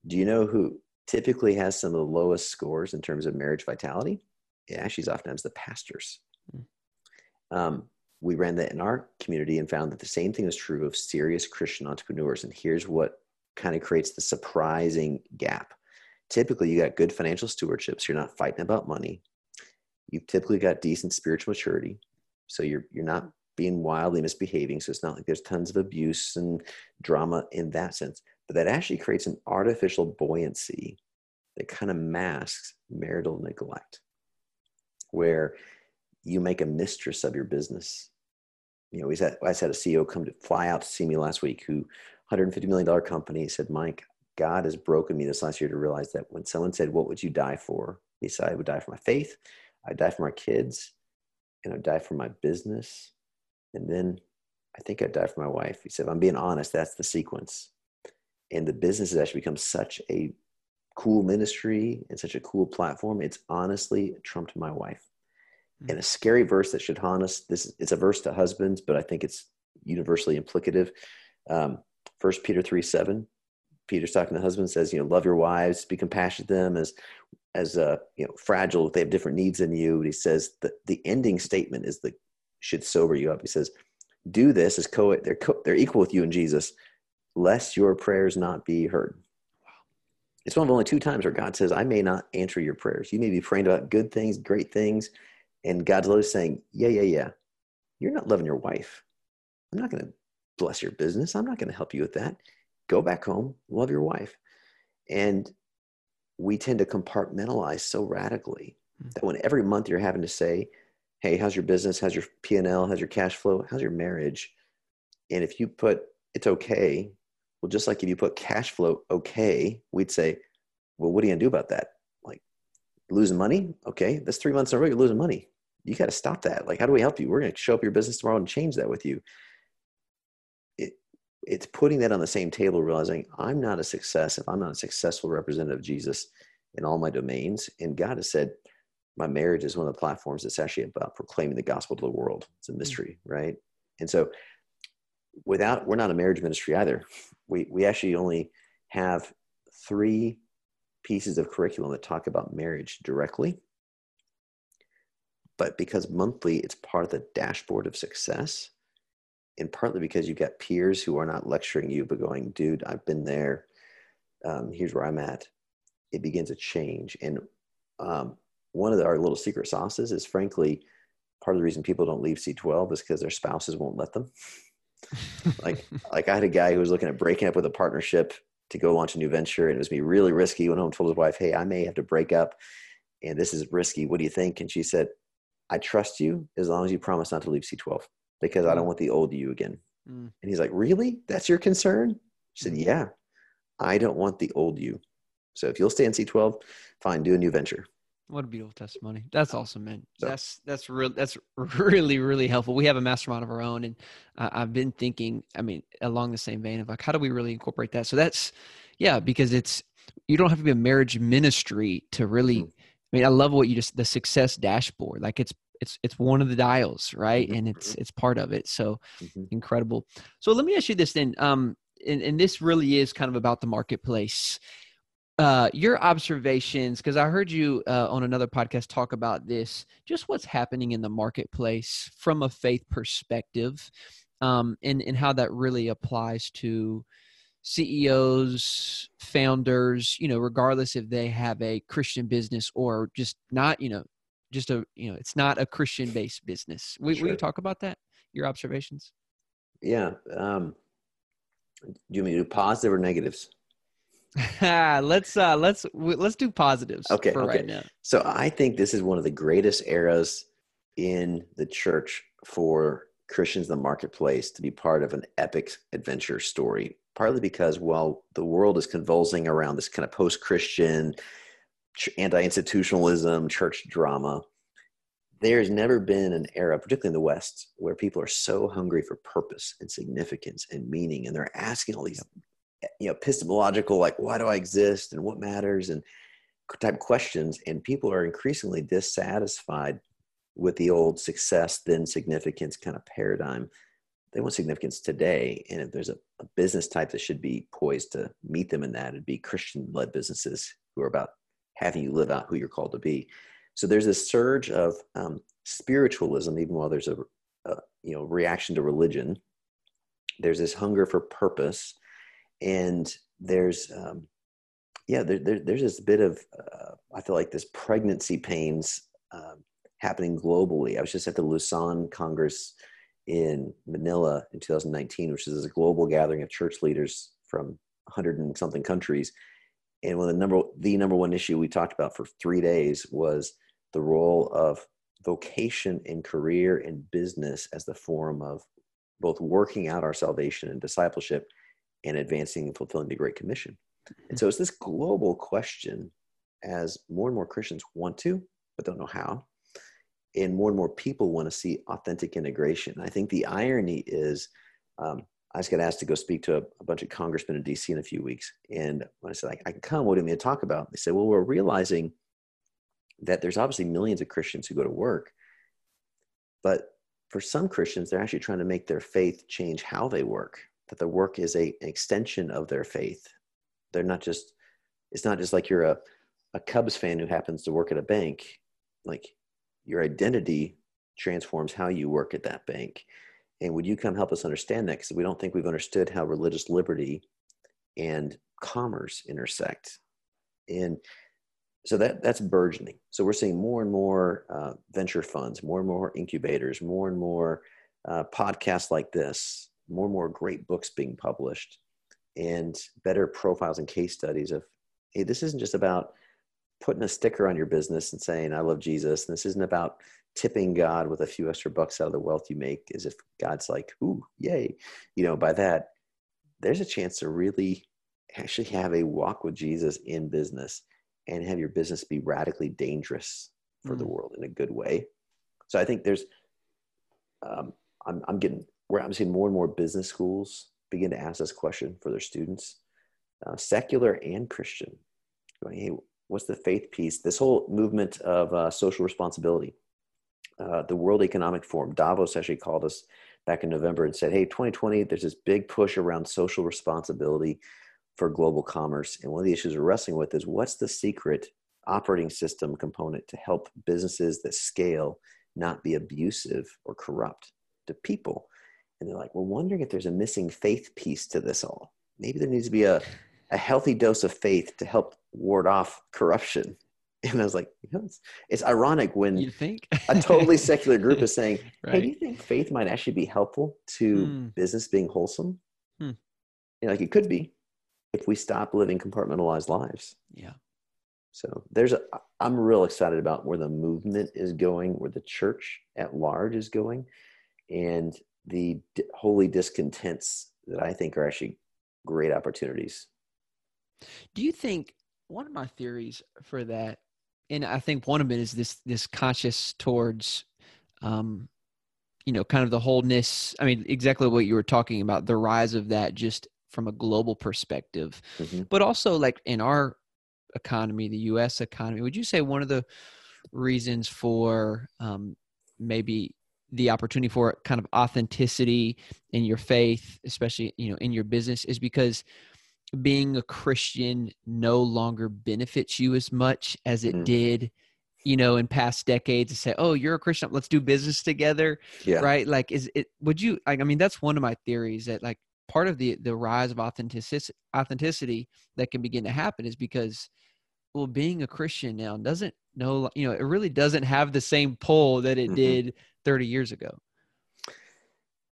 do you know who typically has some of the lowest scores in terms of marriage vitality? It actually is oftentimes the pastors. Mm. Um, we ran that in our community and found that the same thing is true of serious Christian entrepreneurs. And here's what kind of creates the surprising gap. Typically, you got good financial stewardship, so you're not fighting about money. You've typically got decent spiritual maturity, so you're you're not being wildly misbehaving. So it's not like there's tons of abuse and drama in that sense, but that actually creates an artificial buoyancy that kind of masks marital neglect, where you make a mistress of your business. You know, we had, I had a CEO come to fly out to see me last week who $150 million company said, Mike, God has broken me this last year to realize that when someone said, What would you die for? He said, I would die for my faith, I'd die for my kids, and I'd die for my business. And then I think I'd die for my wife. He said, I'm being honest, that's the sequence. And the business has actually become such a cool ministry and such a cool platform. It's honestly trumped my wife. Mm-hmm. And a scary verse that should haunt us. This it's a verse to husbands, but I think it's universally implicative. Um, First Peter three seven. Peter's talking to husbands says, you know, love your wives, be compassionate to them as as uh, you know fragile. They have different needs than you. And he says that the ending statement is the should sober you up. He says, do this as co they're co- they're equal with you in Jesus, lest your prayers not be heard. It's one of only two times where God says, I may not answer your prayers. You may be praying about good things, great things, and God's literally saying, Yeah, yeah, yeah. You're not loving your wife. I'm not going to bless your business. I'm not going to help you with that. Go back home, love your wife. And we tend to compartmentalize so radically mm-hmm. that when every month you're having to say, Hey, how's your business? How's your P&L? How's your cash flow? How's your marriage? And if you put it's okay, well, just like if you put cash flow okay, we'd say, well, what are you gonna do about that? Like losing money? Okay, that's three months in a row you're losing money you got to stop that. Like, how do we help you? We're going to show up your business tomorrow and change that with you. It, it's putting that on the same table, realizing I'm not a success if I'm not a successful representative of Jesus in all my domains. And God has said, my marriage is one of the platforms that's actually about proclaiming the gospel to the world. It's a mm. mystery, right? And so, without, we're not a marriage ministry either. We, we actually only have three pieces of curriculum that talk about marriage directly. But because monthly it's part of the dashboard of success and partly because you get peers who are not lecturing you but going dude i've been there. Um, here's where i'm at. It begins to change. And um, one of the, our little secret sauces is frankly part of the reason people don't leave c12 is because their spouses won't let them like like i had a guy who was looking at breaking up with a partnership to go launch a new venture and it was be really risky went home and told his wife hey i may have to break up and this is risky what do you think and she said I trust you as long as you promise not to leave C12 because I don't want the old you again. Mm. And he's like, Really? That's your concern? She said, mm. Yeah, I don't want the old you. So if you'll stay in C12, fine, do a new venture. What a beautiful testimony. That's awesome, man. So, that's that's real. That's really really helpful. We have a mastermind of our own, and uh, I've been thinking. I mean, along the same vein of like, how do we really incorporate that? So that's yeah, because it's you don't have to be a marriage ministry to really. Mm. I mean, I love what you just the success dashboard. Like it's it's it's one of the dials, right? Mm-hmm. And it's mm-hmm. it's part of it. So mm-hmm. incredible. So let me ask you this then. Um, and, and this really is kind of about the marketplace. Uh, your observations, because I heard you uh, on another podcast talk about this, just what's happening in the marketplace from a faith perspective, um, and and how that really applies to CEOs, founders, you know, regardless if they have a Christian business or just not, you know, just a, you know, it's not a Christian based business. We, sure. Will you talk about that? Your observations? Yeah. Um, do you mean to do positive or negatives? *laughs* let's uh let's let's do positives okay, for okay. right now. So I think this is one of the greatest eras in the church for Christians in the marketplace to be part of an epic adventure story partly because while the world is convulsing around this kind of post-Christian anti-institutionalism church drama, there's never been an era, particularly in the West, where people are so hungry for purpose and significance and meaning, and they're asking all these, you know, epistemological, like, why do I exist and what matters, and type questions, and people are increasingly dissatisfied with the old success then significance kind of paradigm they want significance today. And if there's a, a business type that should be poised to meet them in that, it'd be Christian led businesses who are about having you live out who you're called to be. So there's this surge of um, spiritualism, even while there's a, a, you know reaction to religion. There's this hunger for purpose, and there's um, yeah, there, there, there's this bit of uh, I feel like this pregnancy pains uh, happening globally. I was just at the Lausanne Congress in Manila in 2019, which is a global gathering of church leaders from 100 and something countries. And one of the number the number one issue we talked about for three days was the role of vocation and career and business as the form of both working out our salvation and discipleship and advancing and fulfilling the Great Commission. And so it's this global question as more and more Christians want to, but don't know how. And more and more people want to see authentic integration. I think the irony is um, I just got asked to go speak to a, a, bunch of congressmen in DC in a few weeks. And when I said, I, I can come, what do you mean to talk about? They said, well, we're realizing that there's obviously millions of Christians who go to work, but for some Christians, they're actually trying to make their faith change how they work, that the work is a, an extension of their faith. They're not just, it's not just like you're a, a Cubs fan who happens to work at a bank. Like your identity transforms how you work at that bank and would you come help us understand that? Because we don't think we've understood how religious liberty and commerce intersect. And so that that's burgeoning. So we're seeing more and more uh, venture funds, more and more incubators, more and more uh, podcasts like this, more and more great books being published, and better profiles and case studies of, hey, this isn't just about putting a sticker on your business and saying I love Jesus. And this isn't about tipping God with a few extra bucks out of the wealth you make as if God's like, ooh, yay. You know, by that, there's a chance to really actually have a walk with Jesus in business and have your business be radically dangerous for mm. the world in a good way. So I think there's, um, I'm, I'm getting, where I'm seeing more and more business schools begin to ask this question for their students, uh, secular and Christian, going, hey, what's the faith piece? This whole movement of uh, social responsibility uh, the World Economic Forum, Davos actually called us back in November and said, hey, 2020, there's this big push around social responsibility for global commerce. And one of the issues we're wrestling with is what's the secret operating system component to help businesses that scale not be abusive or corrupt to people? And they're like, we're wondering if there's a missing faith piece to this all. Maybe there needs to be a, a healthy dose of faith to help ward off corruption *laughs* and I was like, you know, it's, it's ironic when you think a totally *laughs* secular group is saying, right. "Hey, do you think faith might actually be helpful to hmm. business being wholesome?" Hmm. You know, like it could be if we stop living compartmentalized lives. Yeah. So there's a. I'm real excited about where the movement is going, where the church at large is going, and the holy discontents that I think are actually great opportunities. Do you think one of my theories for that and I think one of it is this this conscious towards, um, you know, kind of the wholeness. I mean, exactly what you were talking about, the rise of that, just from a global perspective, mm-hmm. but also like in our economy, the U.S. economy. Would you say one of the reasons for um, maybe the opportunity for kind of authenticity in your faith, especially you know in your business, is because being a Christian no longer benefits you as much as it mm. did, you know, in past decades to say, oh, you're a Christian, let's do business together. Yeah. Right. Like, is it, would you, Like, I mean, that's one of my theories that like part of the, the rise of authenticity, authenticity that can begin to happen is because, well, being a Christian now doesn't know, you know, it really doesn't have the same pull that it mm-hmm. did 30 years ago.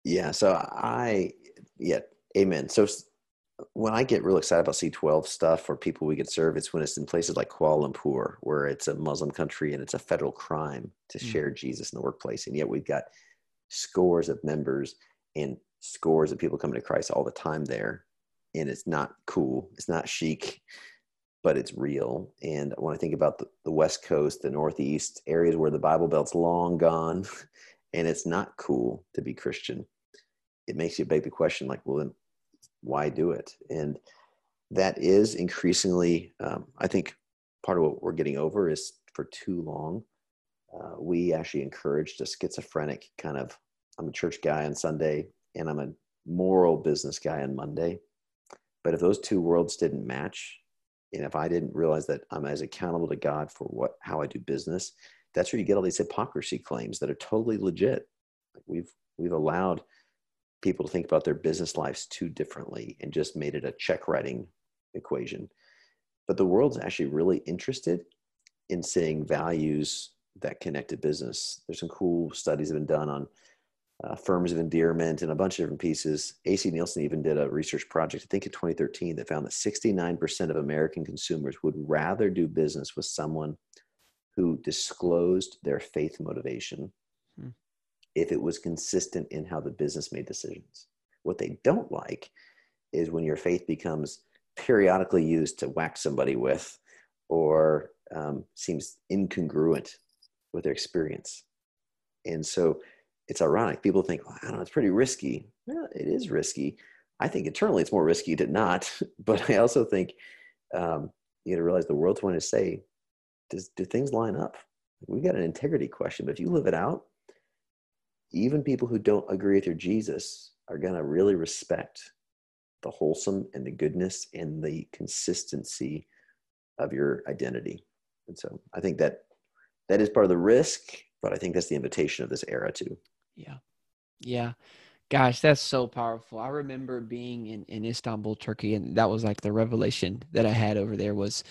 Yeah. So I, yeah, amen. So when I get real excited about C12 stuff or people we could serve, it's when it's in places like Kuala Lumpur, where it's a Muslim country and it's a federal crime to mm. share Jesus in the workplace. And yet we've got scores of members and scores of people coming to Christ all the time there. And it's not cool, it's not chic, but it's real. And when I think about the, the West Coast, the Northeast, areas where the Bible Belt's long gone *laughs* and it's not cool to be Christian, it makes you beg the question like, well, then why do it? And that is increasingly, um, I think, part of what we're getting over is for too long, uh, we actually encouraged a schizophrenic kind of. I'm a church guy on Sunday, and I'm a moral business guy on Monday. But if those two worlds didn't match, and if I didn't realize that I'm as accountable to God for what how I do business, that's where you get all these hypocrisy claims that are totally legit. We've we've allowed people to think about their business lives too differently and just made it a check writing equation. But the world's actually really interested in seeing values that connect to business. There's some cool studies that have been done on uh, firms of endearment and a bunch of different pieces. AC Nielsen even did a research project, I think in 2013, that found that 69% of American consumers would rather do business with someone who disclosed their faith motivation hmm. if it was consistent in how the business made decisions. What they don't like is when your faith becomes periodically used to whack somebody with or um, seems incongruent with their experience. And so it's ironic. People think, well, I don't know, it's pretty risky. Well, it is risky. I think internally it's more risky to not, *laughs* but I also think um, you got to realize the world's going to say, does, do things line up? We got an integrity question, but if you live it out, even people who don't agree with your Jesus are going to really respect the wholesome and the goodness and the consistency of your identity. And so I think that that is part of the risk, but I think that's the invitation of this era too. Yeah. Yeah. Gosh, that's so powerful. I remember being in, in Istanbul, Turkey, and that was like the revelation that I had over there was,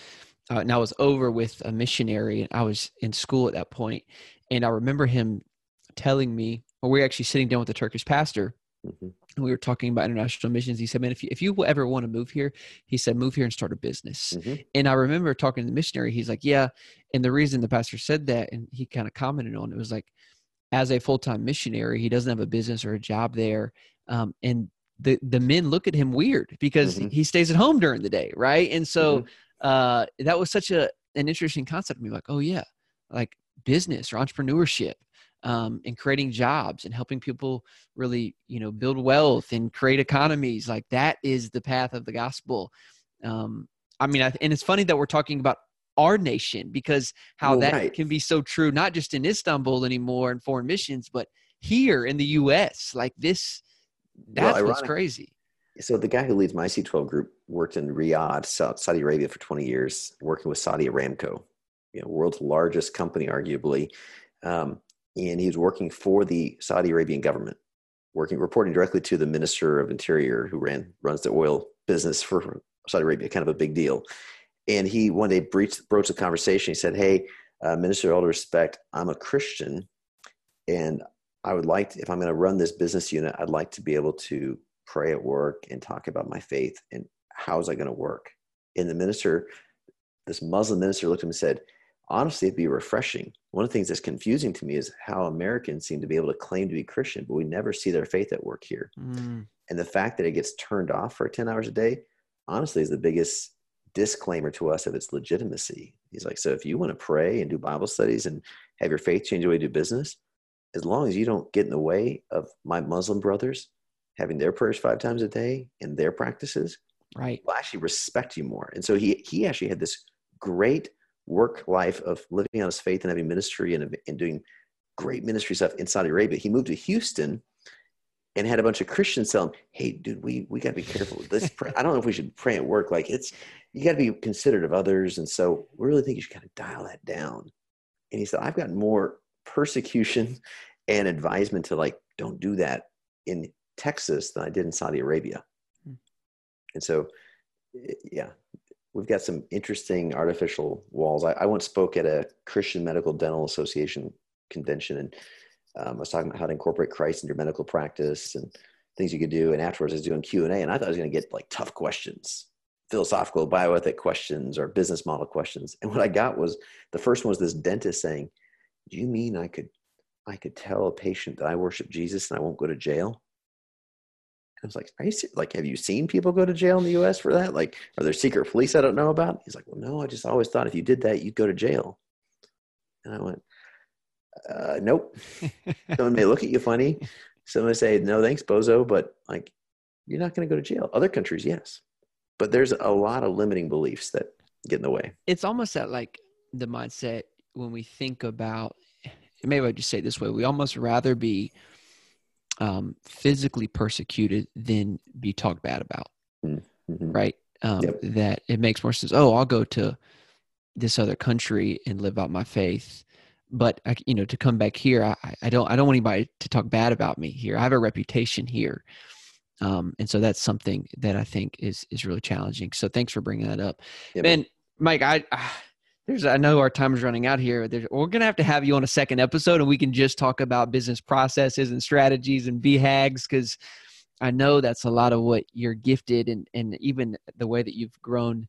uh, and I was over with a missionary, and I was in school at that point, and I remember him telling me, or we were actually sitting down with the Turkish pastor, mm-hmm. and we were talking about international missions. He said, "Man, if you if you ever want to move here, he said, move here and start a business." Mm-hmm. And I remember talking to the missionary. He's like, "Yeah," and the reason the pastor said that, and he kind of commented on it was like as a full-time missionary he doesn't have a business or a job there um, and the the men look at him weird because mm-hmm. he stays at home during the day right and so mm-hmm. uh, that was such a an interesting concept to me like oh yeah like business or entrepreneurship um, and creating jobs and helping people really you know build wealth and create economies like that is the path of the gospel um, i mean I, and it's funny that we're talking about our nation because how well, that right. can be so true not just in Istanbul anymore and foreign missions but here in the US like this that's well, what's crazy. So the guy who leads my C12 group worked in Riyadh Saudi Arabia for 20 years working with Saudi Aramco you know world's largest company arguably. Um, and he was working for the Saudi Arabian government working reporting directly to the minister of interior who ran runs the oil business for Saudi Arabia kind of a big deal and he one day breached, broached the conversation. He said, "Hey, uh, Minister, all due respect, I'm a Christian, and I would like, to, if I'm going to run this business unit, I'd like to be able to pray at work and talk about my faith. And how is that going to work?" And the minister, this Muslim minister, looked at him and said, "Honestly, it'd be refreshing. One of the things that's confusing to me is how Americans seem to be able to claim to be Christian, but we never see their faith at work here. Mm. And the fact that it gets turned off for 10 hours a day, honestly, is the biggest disclaimer to us of its legitimacy. He's like, so if you want to pray and do Bible studies and have your faith change the way you do business, as long as you don't get in the way of my Muslim brothers having their prayers five times a day and their practices, right, will actually respect you more. And so he he actually had this great work life of living out his faith and having ministry and, and doing great ministry stuff in Saudi Arabia. He moved to Houston and had a bunch of Christians tell him, "Hey, dude, we we got to be careful. With this I don't know if we should pray at work. Like it's you got to be considerate of others, and so we really think you should kind of dial that down." And he said, "I've got more persecution and advisement to like don't do that in Texas than I did in Saudi Arabia." Hmm. And so, yeah, we've got some interesting artificial walls. I, I once spoke at a Christian Medical Dental Association convention and um, I was talking about how to incorporate Christ in your medical practice and things you could do. And afterwards, I was doing Q and A, and I thought I was going to get like tough questions, philosophical, bioethic questions, or business model questions. And what I got was the first one was this dentist saying, "Do you mean I could, I could tell a patient that I worship Jesus and I won't go to jail?" I was like, "Are you like, have you seen people go to jail in the U.S. for that? Like, are there secret police I don't know about?" He's like, "Well, no, I just always thought if you did that, you'd go to jail." And I went, uh, nope. Someone may look at you funny. Someone may say, no, thanks, bozo, but like, you're not going to go to jail. Other countries, yes. But there's a lot of limiting beliefs that get in the way. It's almost that like the mindset when we think about, maybe I just say it this way, we almost rather be um, physically persecuted than be talked bad about. Mm-hmm. Right. Um, yep. That it makes more sense. Oh, I'll go to this other country and live out my faith but I, you know to come back here I, I don't i don't want anybody to talk bad about me here i have a reputation here um, and so that's something that i think is is really challenging so thanks for bringing that up yeah, man mike i, I *sighs* there's I know our time is running out here. There's, we're gonna have to have you on a second episode, and we can just talk about business processes and strategies and BHAGs because I know that's a lot of what you're gifted, and and even the way that you've grown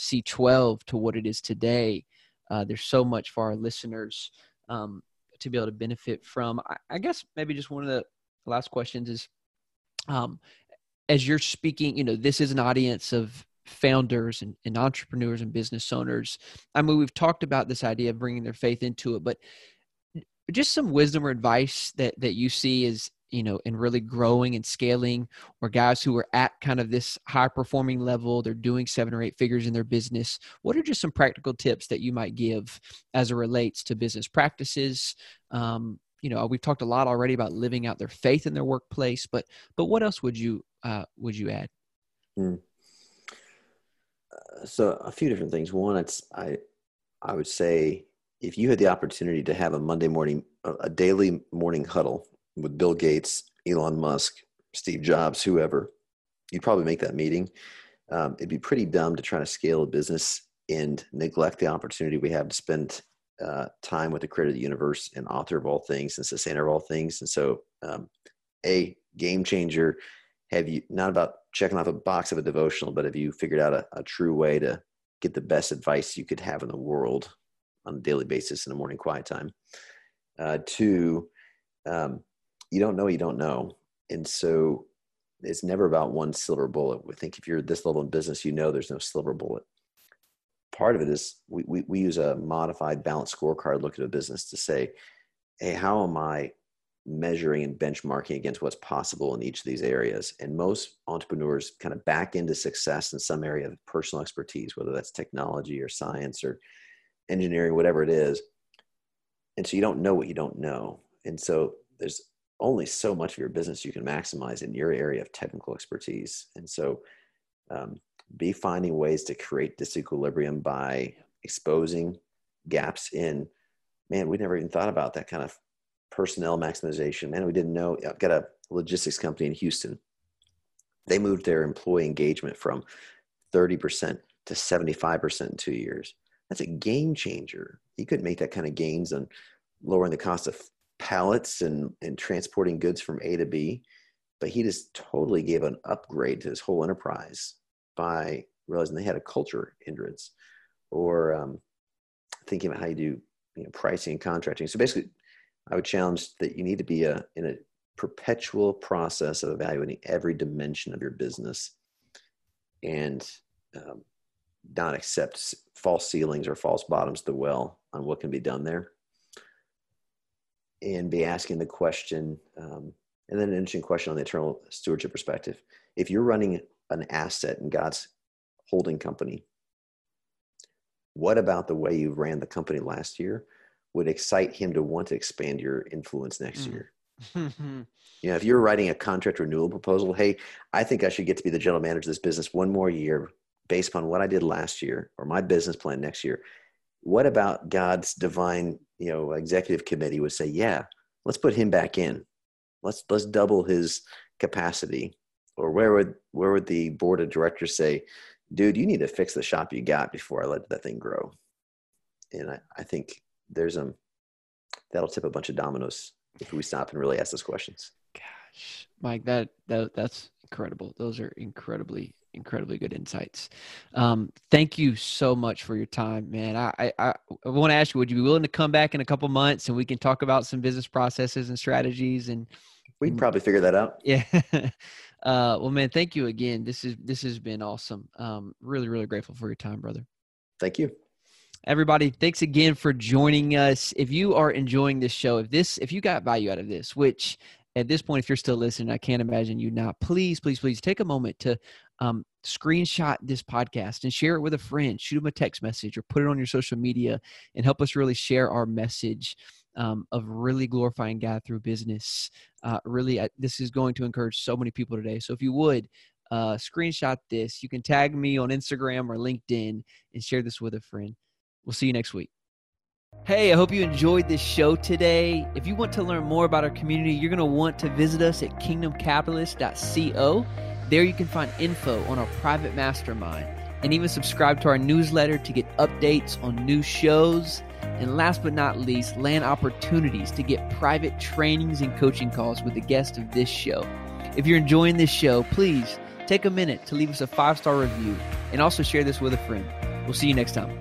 C12 to what it is today. Uh, there's so much for our listeners um, to be able to benefit from. I, I, guess maybe just one of the last questions is, um, as you're speaking, you know, this is an audience of founders and, and entrepreneurs and business owners. I mean, we've talked about this idea of bringing their faith into it, but just some wisdom or advice that that you see is you know and really growing and scaling or guys who are at kind of this high performing level they're doing seven or eight figures in their business what are just some practical tips that you might give as it relates to business practices? Um, you know we've talked a lot already about living out their faith in their workplace but but what else would you uh, would you add? Mm so a few different things. One, it's I I would say if you had the opportunity to have a Monday morning, a daily morning huddle with Bill Gates, Elon Musk, Steve Jobs, whoever, you'd probably make that meeting. Um, it'd be pretty dumb to try to scale a business and neglect the opportunity we have to spend uh, time with the creator of the universe and author of all things and sustainer of all things. And so, um, a game changer. Have you not about checking off a box of a devotional, but have you figured out a, a true way to get the best advice you could have in the world on a daily basis in the morning quiet time? Uh, two, um, you don't know you don't know. And so it's never about one silver bullet. We think if you're this level in business, you know there's no silver bullet. Part of it is we, we, we use a modified balance scorecard look at a business to say, hey, how am I measuring and benchmarking against what's possible in each of these areas. And most entrepreneurs kind of back into success in some area of personal expertise, whether that's technology or science or engineering, whatever it is. And so you don't know what you don't know. And so there's only so much of your business you can maximize in your area of technical expertise. And so um, be finding ways to create disequilibrium by exposing gaps in, man, we never even thought about that kind of personnel maximization. Man, we didn't know. I've got a logistics company in Houston. They moved their employee engagement from 30% to 75% in two years. That's a game changer. You could make that kind of gains on lowering the cost of pallets and, and transporting goods from A to B. But he just totally gave an upgrade to his whole enterprise by realizing they had a culture hindrance or um, thinking about how you do you know, pricing and contracting. So basically, I would challenge that you need to be a, in a perpetual process of evaluating every dimension of your business and um, not accept false ceilings or false bottoms to the well on what can be done there. And be asking the question, um, and then an interesting question on the eternal stewardship perspective. If you're running an asset in God's holding company, what about the way you ran the company last year would excite him to want to expand your influence next mm. year. *laughs* you know, if you're writing a contract renewal proposal, hey, I think I should get to be the general manager of this business one more year based upon what I did last year or my business plan next year. What about God's divine, you know, executive committee would say, yeah, let's put him back in. Let's let's double his capacity. Or where would where would the board of directors say, dude, you need to fix the shop you got before I let that thing grow? And I, I think there's a um, that'll tip a bunch of dominoes if we stop and really ask those questions. Gosh, Mike, that, that that's incredible. Those are incredibly incredibly good insights. Um, thank you so much for your time, man. I, I, I want to ask you, would you be willing to come back in a couple months and we can talk about some business processes and strategies and we can probably figure that out. *laughs* Yeah. Uh, well, man, thank you again. This is, this has been awesome. Um, really, really grateful for your time, brother. Thank you. Everybody, thanks again for joining us. If you are enjoying this show, if this, if you got value out of this, which at this point, if you're still listening, I can't imagine you not. Please, please, please take a moment to um, screenshot this podcast and share it with a friend. Shoot them a text message or put it on your social media and help us really share our message um, of really glorifying God through business. Uh, really, I, this is going to encourage so many people today. So if you would, uh, screenshot this. You can tag me on Instagram or LinkedIn and share this with a friend. We'll see you next week. Hey, I hope you enjoyed this show today. If you want to learn more about our community, you're going to want to visit us at kingdomcapitalist.co. There you can find info on our private mastermind and even subscribe to our newsletter to get updates on new shows. And last but not least, land opportunities to get private trainings and coaching calls with the guest of this show. If you're enjoying this show, please take a minute to leave us a five star review and also share this with a friend. We'll see you next time.